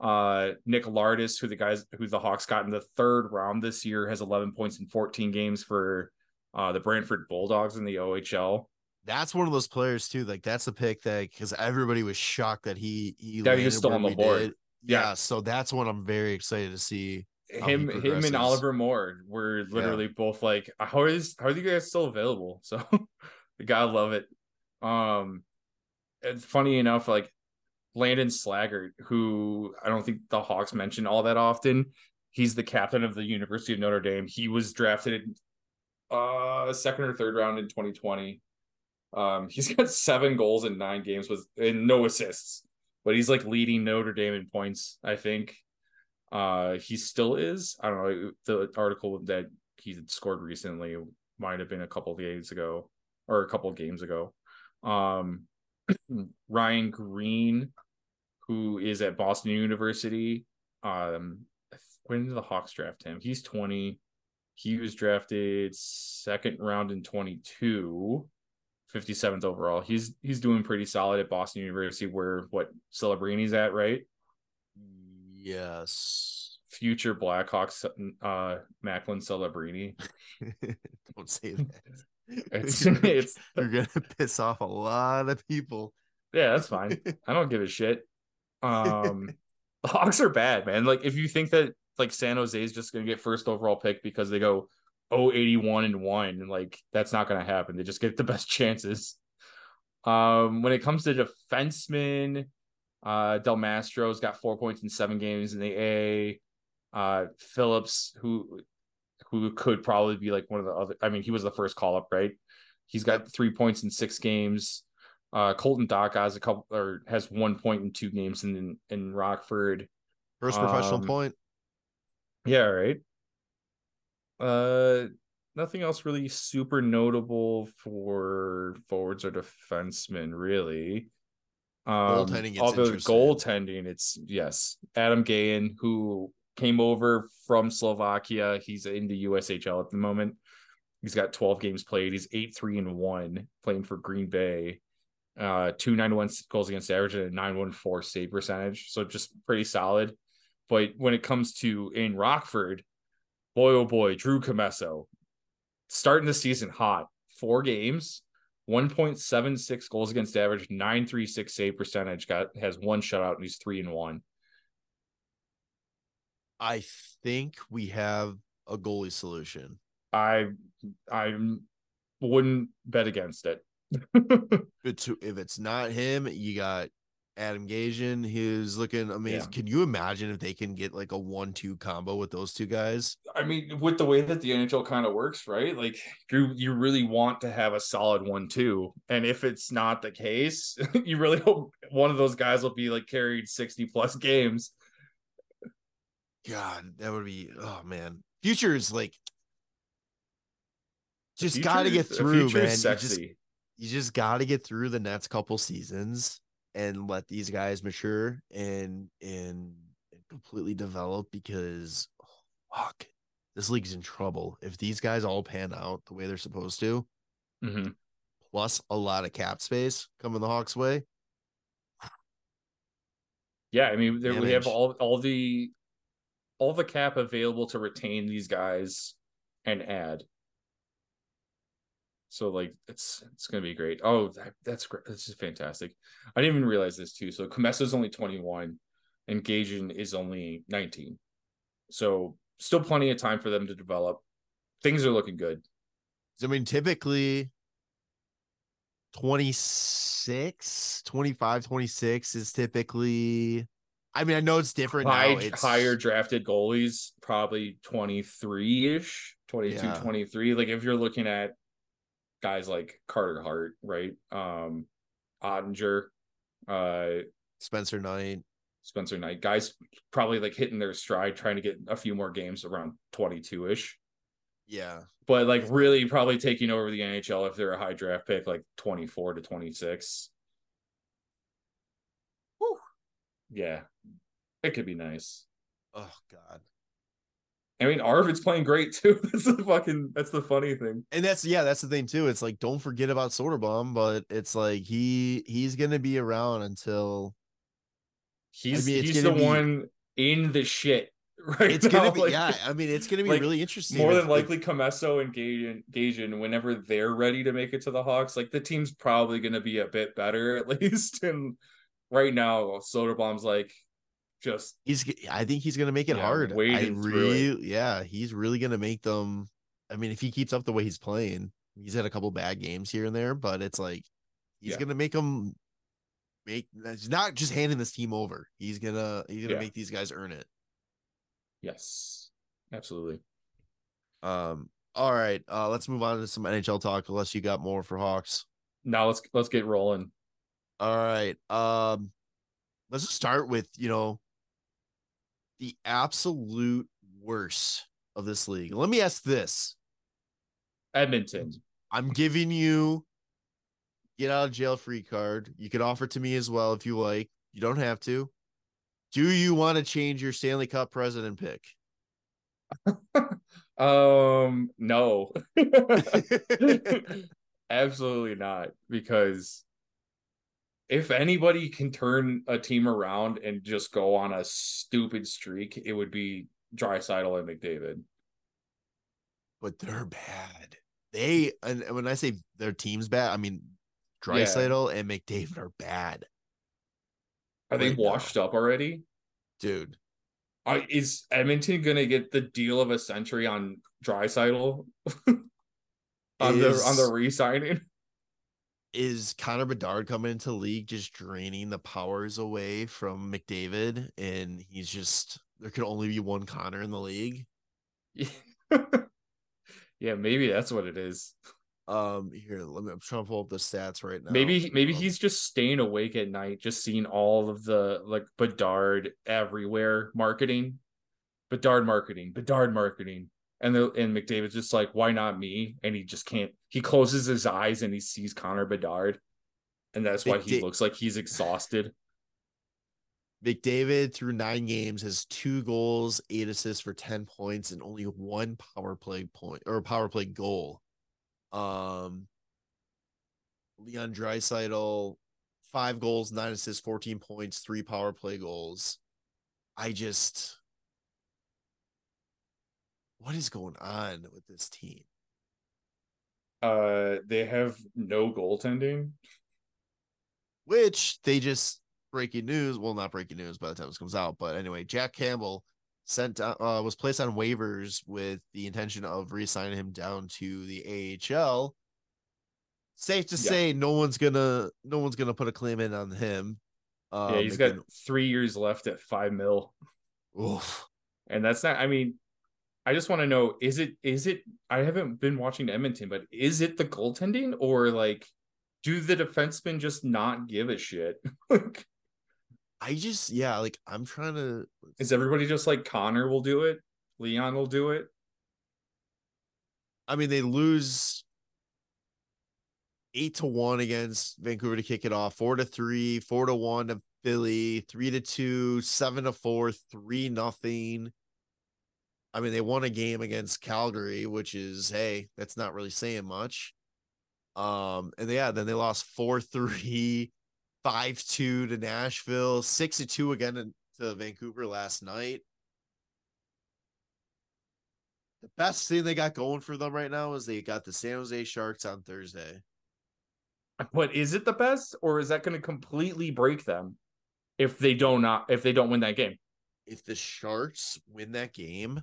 Uh, Nick Lardis, who the guys who the Hawks got in the third round this year, has 11 points in 14 games for uh, the Brantford Bulldogs in the OHL. that's one of those players too. Like that's a pick that because everybody was shocked that he he That he was still on the board. did. Yeah. Yeah, so that's one I'm very excited to see. him him and Oliver Moore were literally both like how is how are you guys still available? So the guy love it. Um it's funny enough, like Landon Slaggert, who I don't think the Hawks mention all that often. He's the captain of the University of Notre Dame. He was drafted uh second or third round in 2020. Um he's got seven goals in nine games with and no assists, but he's like leading Notre Dame in points, I think. Uh, he still is. I don't know. The article that he scored recently might have been a couple days ago or a couple games ago. Um, Ryan Greene, who is at Boston University. Um, when did the Hawks draft him? He's 20. He was drafted second round in 22, 57th overall. He's he's doing pretty solid at Boston University, where what Celebrini's at, right? Yes. future Blackhawks uh Macklin Celebrini. Don't say that. It's You're- it's You're gonna piss off a lot of people. yeah, that's fine. I don't give a shit. Um the Hawks are bad, man. Like if you think that like San Jose is just gonna get first overall pick because they go 081 and 1, and like that's not gonna happen. They just get the best chances. Um when it comes to defensemen, uh Del Mastro's got four points in seven games in the A. Uh Phillips, who who could probably be like one of the other. I mean, he was the first call up, right? He's got three points in six games. Uh, Colton Dach has a couple or has one point in two games in in Rockford. First professional Um, point. Yeah, right. Uh nothing else really super notable for forwards or defensemen, really. Um, Goaltending although goaltending, it's yes, Adam Gajan, who came over from Slovakia. He's in the USHL at the moment. He's got 12 games played. He's 8 3 and 1 playing for Green Bay. Uh, 291 goals against average and a 914 save percentage. So just pretty solid. But when it comes to in Rockford, boy, oh boy, Drew Commesso starting the season hot. Four games, 1.76 goals against average, 936 save percentage. Got has one shutout and he's three and one. I think we have a goalie solution. I I wouldn't bet against it. If it's not him, you got Adam Gajan, who's looking amazing. Yeah. Can you imagine if they can get like a one-two combo with those two guys? I mean, with the way that the NHL kind of works, right? Like you you really want to have a solid one too. And if it's not the case, you really hope one of those guys will be like carried 60 plus games. God, that would be oh man. Future is like just got to get through, man. You just you just got to get through the next couple seasons and let these guys mature and and, and completely develop because oh, fuck this league's in trouble if these guys all pan out the way they're supposed to Mhm. plus a lot of cap space coming the hawks way Yeah, I mean, there, we have all all the all the cap available to retain these guys and add. So like it's it's gonna be great. Oh, that, that's great. This is fantastic. I didn't even realize this too. So Commesso's only 21 and Gajan is only 19. So still plenty of time for them to develop. Things are looking good. i mean typically 26 25 26 is typically i mean i know it's different High, now it's higher drafted goalies, probably 23-ish, 22, Yeah. 23. Like if you're looking at guys like Carter Hart, right? Um Oettinger, uh spencer knight Spencer Knight, guys probably like hitting their stride, trying to get a few more games around 22-ish. yeah But like really probably taking over the NHL if they're a high draft pick, like 24 to 26. Whew. Yeah. It could be nice. oh god I mean, Arvid's playing great too. That's the fucking. That's the funny thing. And that's yeah, that's the thing too. It's like don't forget about Soderblom, but it's like he he's gonna be around until He's mean, he's the be- one in the shit right it's gonna now, be like, yeah. I mean, it's gonna be like, really interesting. More than if- likely, Commesso and Gajan, Gajan, whenever they're ready to make it to the Hawks, like the team's probably going to be a bit better at least. And right now, Soderblom's like just he's I think he's gonna make it Yeah, hard. I really yeah, he's really gonna make them. I mean, if he keeps up the way he's playing, he's had a couple bad games here and there, but it's like he's Yeah. gonna make them make. He's not just handing this team over. He's gonna he's gonna Yeah. make these guys earn it. yes, absolutely. Um. All right. Uh. Let's move on to some NHL talk. Unless you got more for Hawks. Now let's let's get rolling. All right. Um. Let's just start with you know the absolute worst of this league. Let me ask this. Edmonton. I'm giving you get out of jail free card. You can offer to me as well if you like. You don't have to. Do you want to change your Stanley Cup president pick? Um, no, absolutely not. Because if anybody can turn a team around and just go on a stupid streak, it would be Draisaitl and McDavid. but they're bad. They and and when I say their team's bad, I mean Yeah. Draisaitl and McDavid are bad, Are they Right now. washed up already? dude. Uh, is Edmonton gonna get the deal of a century on Draisaitl on the on the re-signing? Is Connor Bedard coming into league just draining the powers away from McDavid, and he's just there could only be one Connor in the league. yeah, maybe that's what it is. Um, here, let me. I'm trying to pull up the stats right now. Maybe maybe Um, he's just staying awake at night, just seeing all of the like Bedard everywhere marketing. Bedard marketing, Bedard marketing. And the and McDavid's just like, why not me? And he just can't. He closes his eyes and he sees Connor Bedard, and that's why he looks like he's exhausted. McDavid through nine games has two goals, eight assists for 10 points, and only one power play point or power play goal. Um Leon Draisaitl, five goals, nine assists, 14 points, three power play goals. I just what is going on with this team? Uh, they have no goaltending. which they just breaking news. Well, not breaking news by the time this comes out, but anyway, Jack Campbell sent uh, uh, was placed on waivers with the intention of re-signing him down to the AHL. Safe to Yeah. say, no one's gonna no one's gonna put a claim in on him. Uh, yeah, he's got three years left at five mil, oof. and that's not. I mean, I just want to know: is it? Is it? I haven't been watching Edmonton, but is it the goaltending or like? Do the defensemen just not give a shit? I just yeah, like I'm trying to. Is everybody just like Connor will do it? Leon will do it? I mean, they lose eight to one against Vancouver to kick it off, four to three, four to one to Philly, three to two, seven to four, three nothing. I mean, they won a game against Calgary, which is hey, that's not really saying much. Um, and yeah, then they lost four three, five two to Nashville, six to two again in- to Vancouver last night. The best thing they got going for them right now is they got the San Jose Sharks on Thursday. But is it the best, or is that going to completely break them if they don't not if they don't win that game? If the Sharks win that game,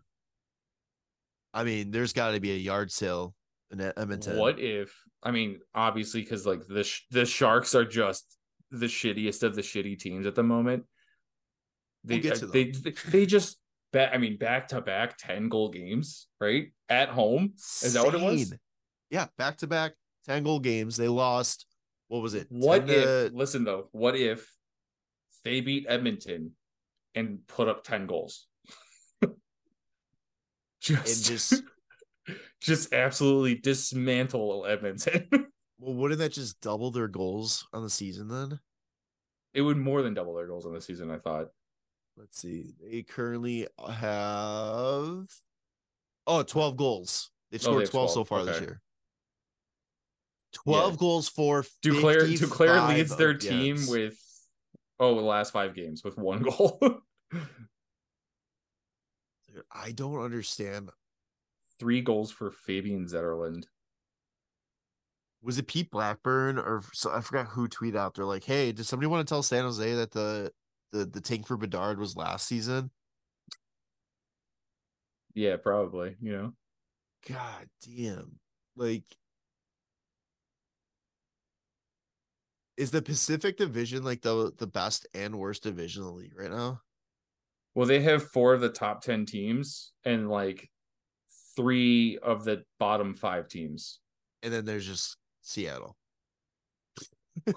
I mean, there's got to be a yard sale in Edmonton. What if? I mean, obviously, because like the the Sharks are just the shittiest of the shitty teams at the moment. They We'll get to they they, they just bet. I mean, back to back ten goal games, right at home. Is that what it was? Yeah, back to back 10 goal games. They lost, what was it? What 10 if? to- Listen though, what if they beat Edmonton and put up ten goals? just, just- just absolutely dismantle Edmonton. well, wouldn't that just double their goals on the season then? It would more than double their goals on the season. I thought. Let's see. They currently have oh 12 goals. They've Oh, they scored have 12, so 12. far this year. 12 Yeah. goals for Duclair Duclair leads their team with oh the last five games with one goal. I don't understand. Three goals for Fabian Zetterlund. Was it Pete Blackburn or so I forgot who tweeted out? They're like, "Hey, does somebody want to tell San Jose that the the the tank for Bedard was last season?" Yeah, probably. You know, God damn! Like, is the Pacific Division like the the best and worst division in the league right now? well they have four of the top ten teams and like three of the bottom five teams. And then there's just Seattle.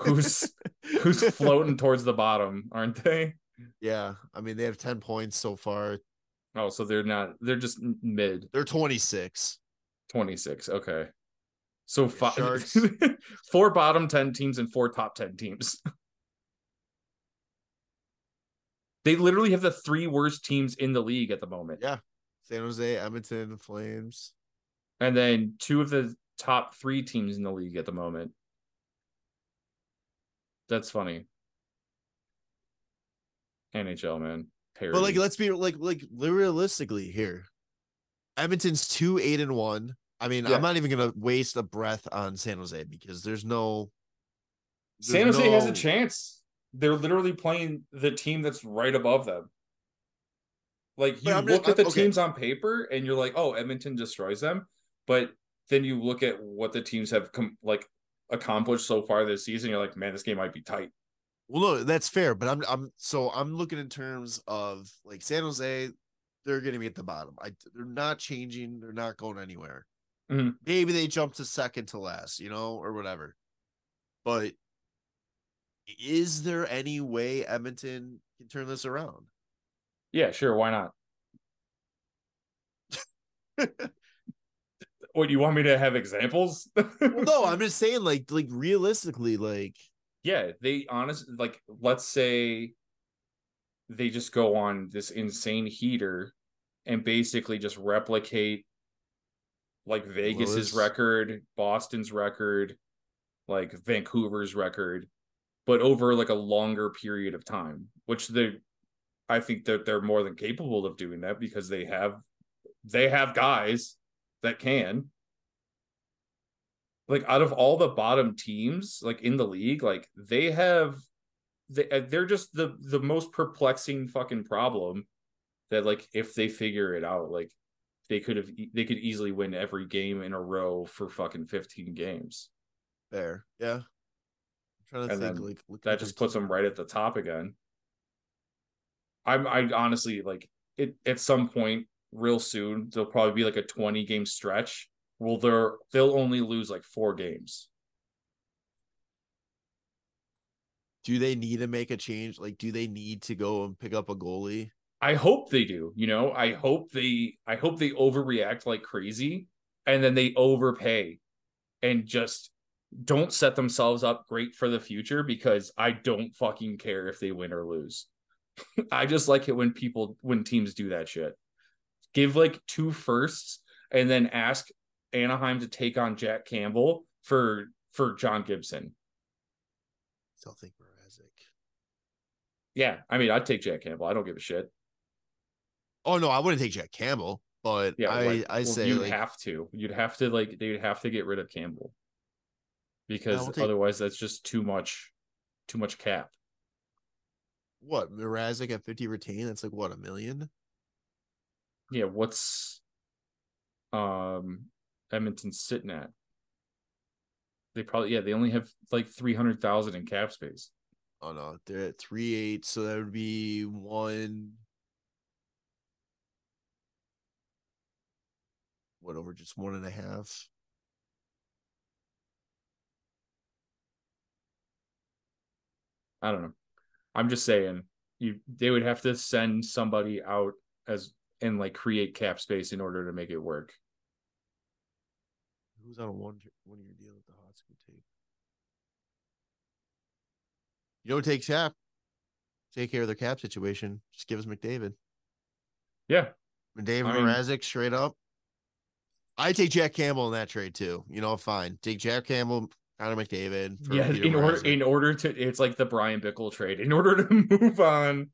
Who's who's floating towards the bottom, aren't they? Yeah, I mean they have ten points so far. Oh, so they're not. They're just mid They're twenty six. twenty six. Okay, so five, four bottom ten teams and four top ten teams. They literally have the three worst teams in the league at the moment, Yeah, San Jose, Edmonton, Flames. and then two of the top three teams in the league at the moment. That's funny. NHL man, But like, let's be like like realistically here. Edmonton's two eight and one. I mean, Yeah. I'm not even gonna waste a breath on San Jose because there's no. San there's Jose has a chance. They're literally playing the team that's right above them. Like you I'm- look at the okay. teams on paper and you're like, oh, Edmonton destroys them. But then you look at what the teams have com- like accomplished so far this season. You're like, man, this game might be tight. Well, no, that's fair, but I'm I'm so I'm looking in terms of like San Jose, they're gonna be at the bottom. I they're not changing, they're not going anywhere. Mhm. Maybe they jump to second to last, you know, or whatever. But is there any way Edmonton can turn this around? Yeah, sure. Why not? What you want me to have examples? well, no, I'm just saying, like, like realistically, like, yeah, they honestly like let's say they just go on this insane heater and basically just replicate like Vegas's Lewis. record, Boston's record, like Vancouver's record, but over like a longer period of time, which they I think that they're more than capable of doing that because they have they have guys that can. Like out of all the bottom teams like in the league like they have they, uh, they're just the the most perplexing fucking problem that like if they figure it out like they could have they could easily win every game in a row for fucking 15 games. There, yeah. I'm trying to And think, like, look that just puts them right at the top again. I'm i honestly like it at some point real soon there'll probably be like a 20 game stretch well they're they'll only lose like four games Do they need to make a change? Like, do they need to go and pick up a goalie? I hope they do. You know, I hope they I hope they overreact like crazy and then they overpay and just don't set themselves up great for the future because I don't fucking care if they win or lose. I just like it when people when teams do that shit. Give like two firsts and then ask Anaheim to take on Jack Campbell for for John Gibson. I still think Mrazek. Yeah, I mean, I'd take Jack Campbell. I don't give a shit. Oh no, I wouldn't take Jack Campbell, but Yeah, I like, I well, say you'd like, have to. You'd have to like they'd have to get rid of Campbell because take- otherwise that's just too much, too much cap. what Mrazek at 50 retain. That's like what a million. Yeah, what's um Edmonton sitting at? They probably yeah they only have like three hundred thousand in cap space. Oh no, they're at three eight, so that would be one. What over just one and a half? I don't know. I'm just saying you they would have to send somebody out as and like create cap space in order to make it work. Who's on a one one year deal with the hot scoop tape? You don't take cap. Take care of their cap situation. Just give us McDavid. Yeah, McDavid I mean- Mrazek straight up. I take Jack Campbell in that trade too. You know, fine. Take Jack Campbell, out of McDavid. yeah Peter in order in order to it's like the bryan bickell trade in order to move on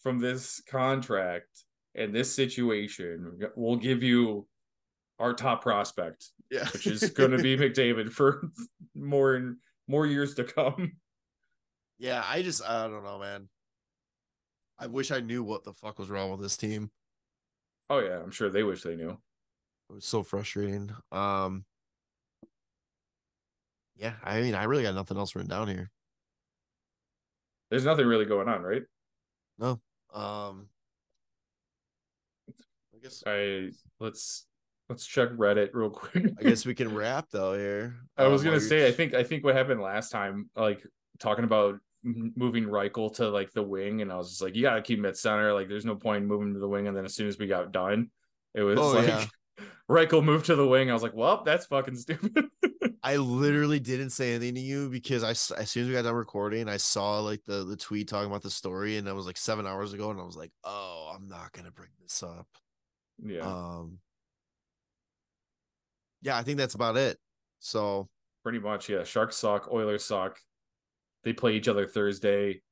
from this contract and this situation we'll give you our top prospect yeah, which is going to be mcdavid for more and more years to come Yeah, I just I don't know, man. I wish I knew what the fuck was wrong with this team. oh yeah i'm sure they wish they knew It was so frustrating. Um Yeah, I mean, I really got nothing else written down here. there's nothing really going on right No. Um guess i let's let's check reddit real quick I guess we can wrap though here. I was Um, gonna say, I you're- think I think what happened last time, like talking about moving Reichel to like the wing, and I was just like, you gotta keep him at center. Like, there's no point in moving to the wing. And then as soon as we got done, it was Oh, like yeah. Reichel moved to the wing. I was like, well, that's fucking stupid. I literally didn't say anything to you because I as soon as we got done recording, I saw like the the tweet talking about the story, and that was like seven hours ago, and I was like, oh, I'm not gonna bring this up. Yeah, Um, yeah, I think that's about it. So pretty much. Yeah, Sharks sock, Oilers sock. They play each other Thursday.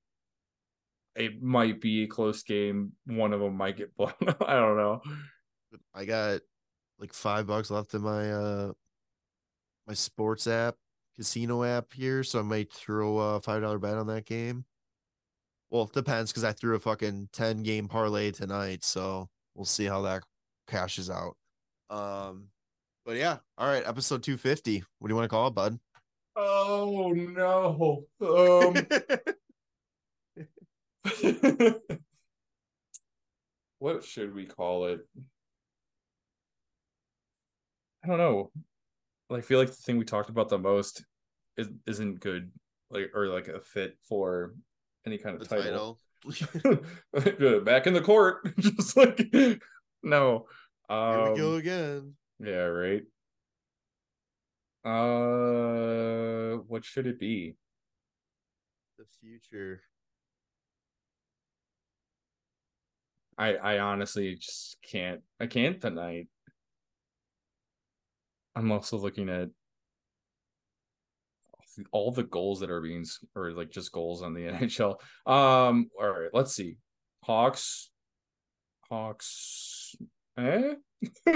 It might be a close game. One of them might get blown. I don't know. I got like five bucks left in my uh my sports app casino app here, so I might throw a five dollar bet on that game. Well, it depends because I threw a fucking ten game parlay tonight, so we'll see how that cashes out. Um, but yeah, all right, episode two fifty. What do you want to call it, bud? Oh no. Um. what should we call it? I don't know. I feel like the thing we talked about the most is, isn't good, like or like a fit for any kind the of title. title. Back in the court, just like no. Um, Here we go again. Yeah, right. Uh, what should it be? The future. I I honestly just can't. I can't tonight. I'm also looking at all the goals that are being or like just goals on the NHL. Um, all right, let's see. Hawks, Hawks. Eh?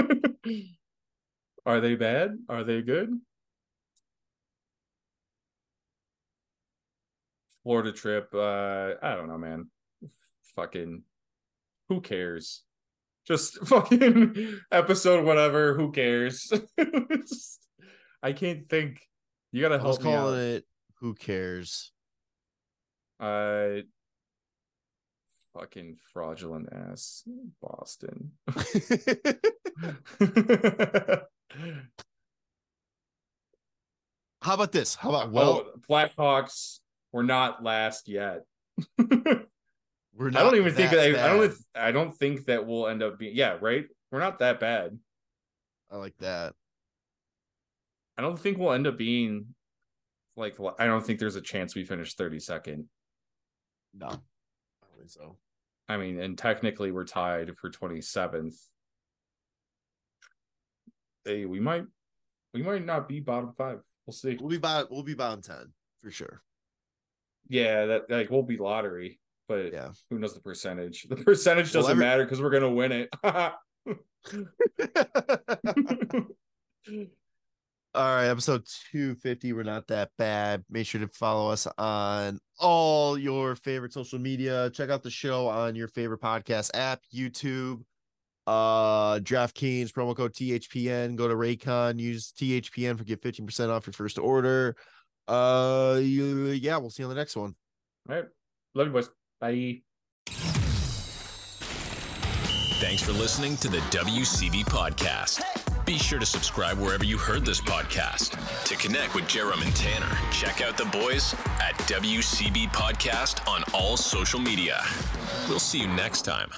are they bad? Are they good? Florida trip. Uh, I don't know, man. Fucking, who cares? Just fucking episode, whatever. Who cares? I can't think. You gotta help me out. calling it who cares? Uh, fucking fraudulent ass Boston. How about this? How about oh, well, oh, Blackhawks were not last yet. we're not I don't even think that I, I don't. I don't think that we'll end up being. Yeah, right. We're not that bad. I like that. I don't think we'll end up being like. I don't think there's a chance we finish thirty second. No. I don't think so. I mean, and technically we're tied for twenty seventh. Hey, we might, we might not be bottom five. We'll see. We'll be bottom we'll be bottom ten for sure. Yeah, that like we'll be lottery, but Yeah. who knows the percentage? The percentage doesn't every- matter because we're gonna win it. All right, episode 250. We're not that bad. Make sure to follow us on all your favorite social media. Check out the show on your favorite podcast app, YouTube, uh, DraftKings, promo code THPN. Go to Raycon, use THPN for get 15% off your first order. Uh, you, yeah, we'll see you on the next one. All right, love you boys. Bye. Thanks for listening to the WCB podcast. Be sure to subscribe wherever you heard this podcast. To connect with Jarom and Tanner, check out the boys at WCB Podcast on all social media. We'll see you next time.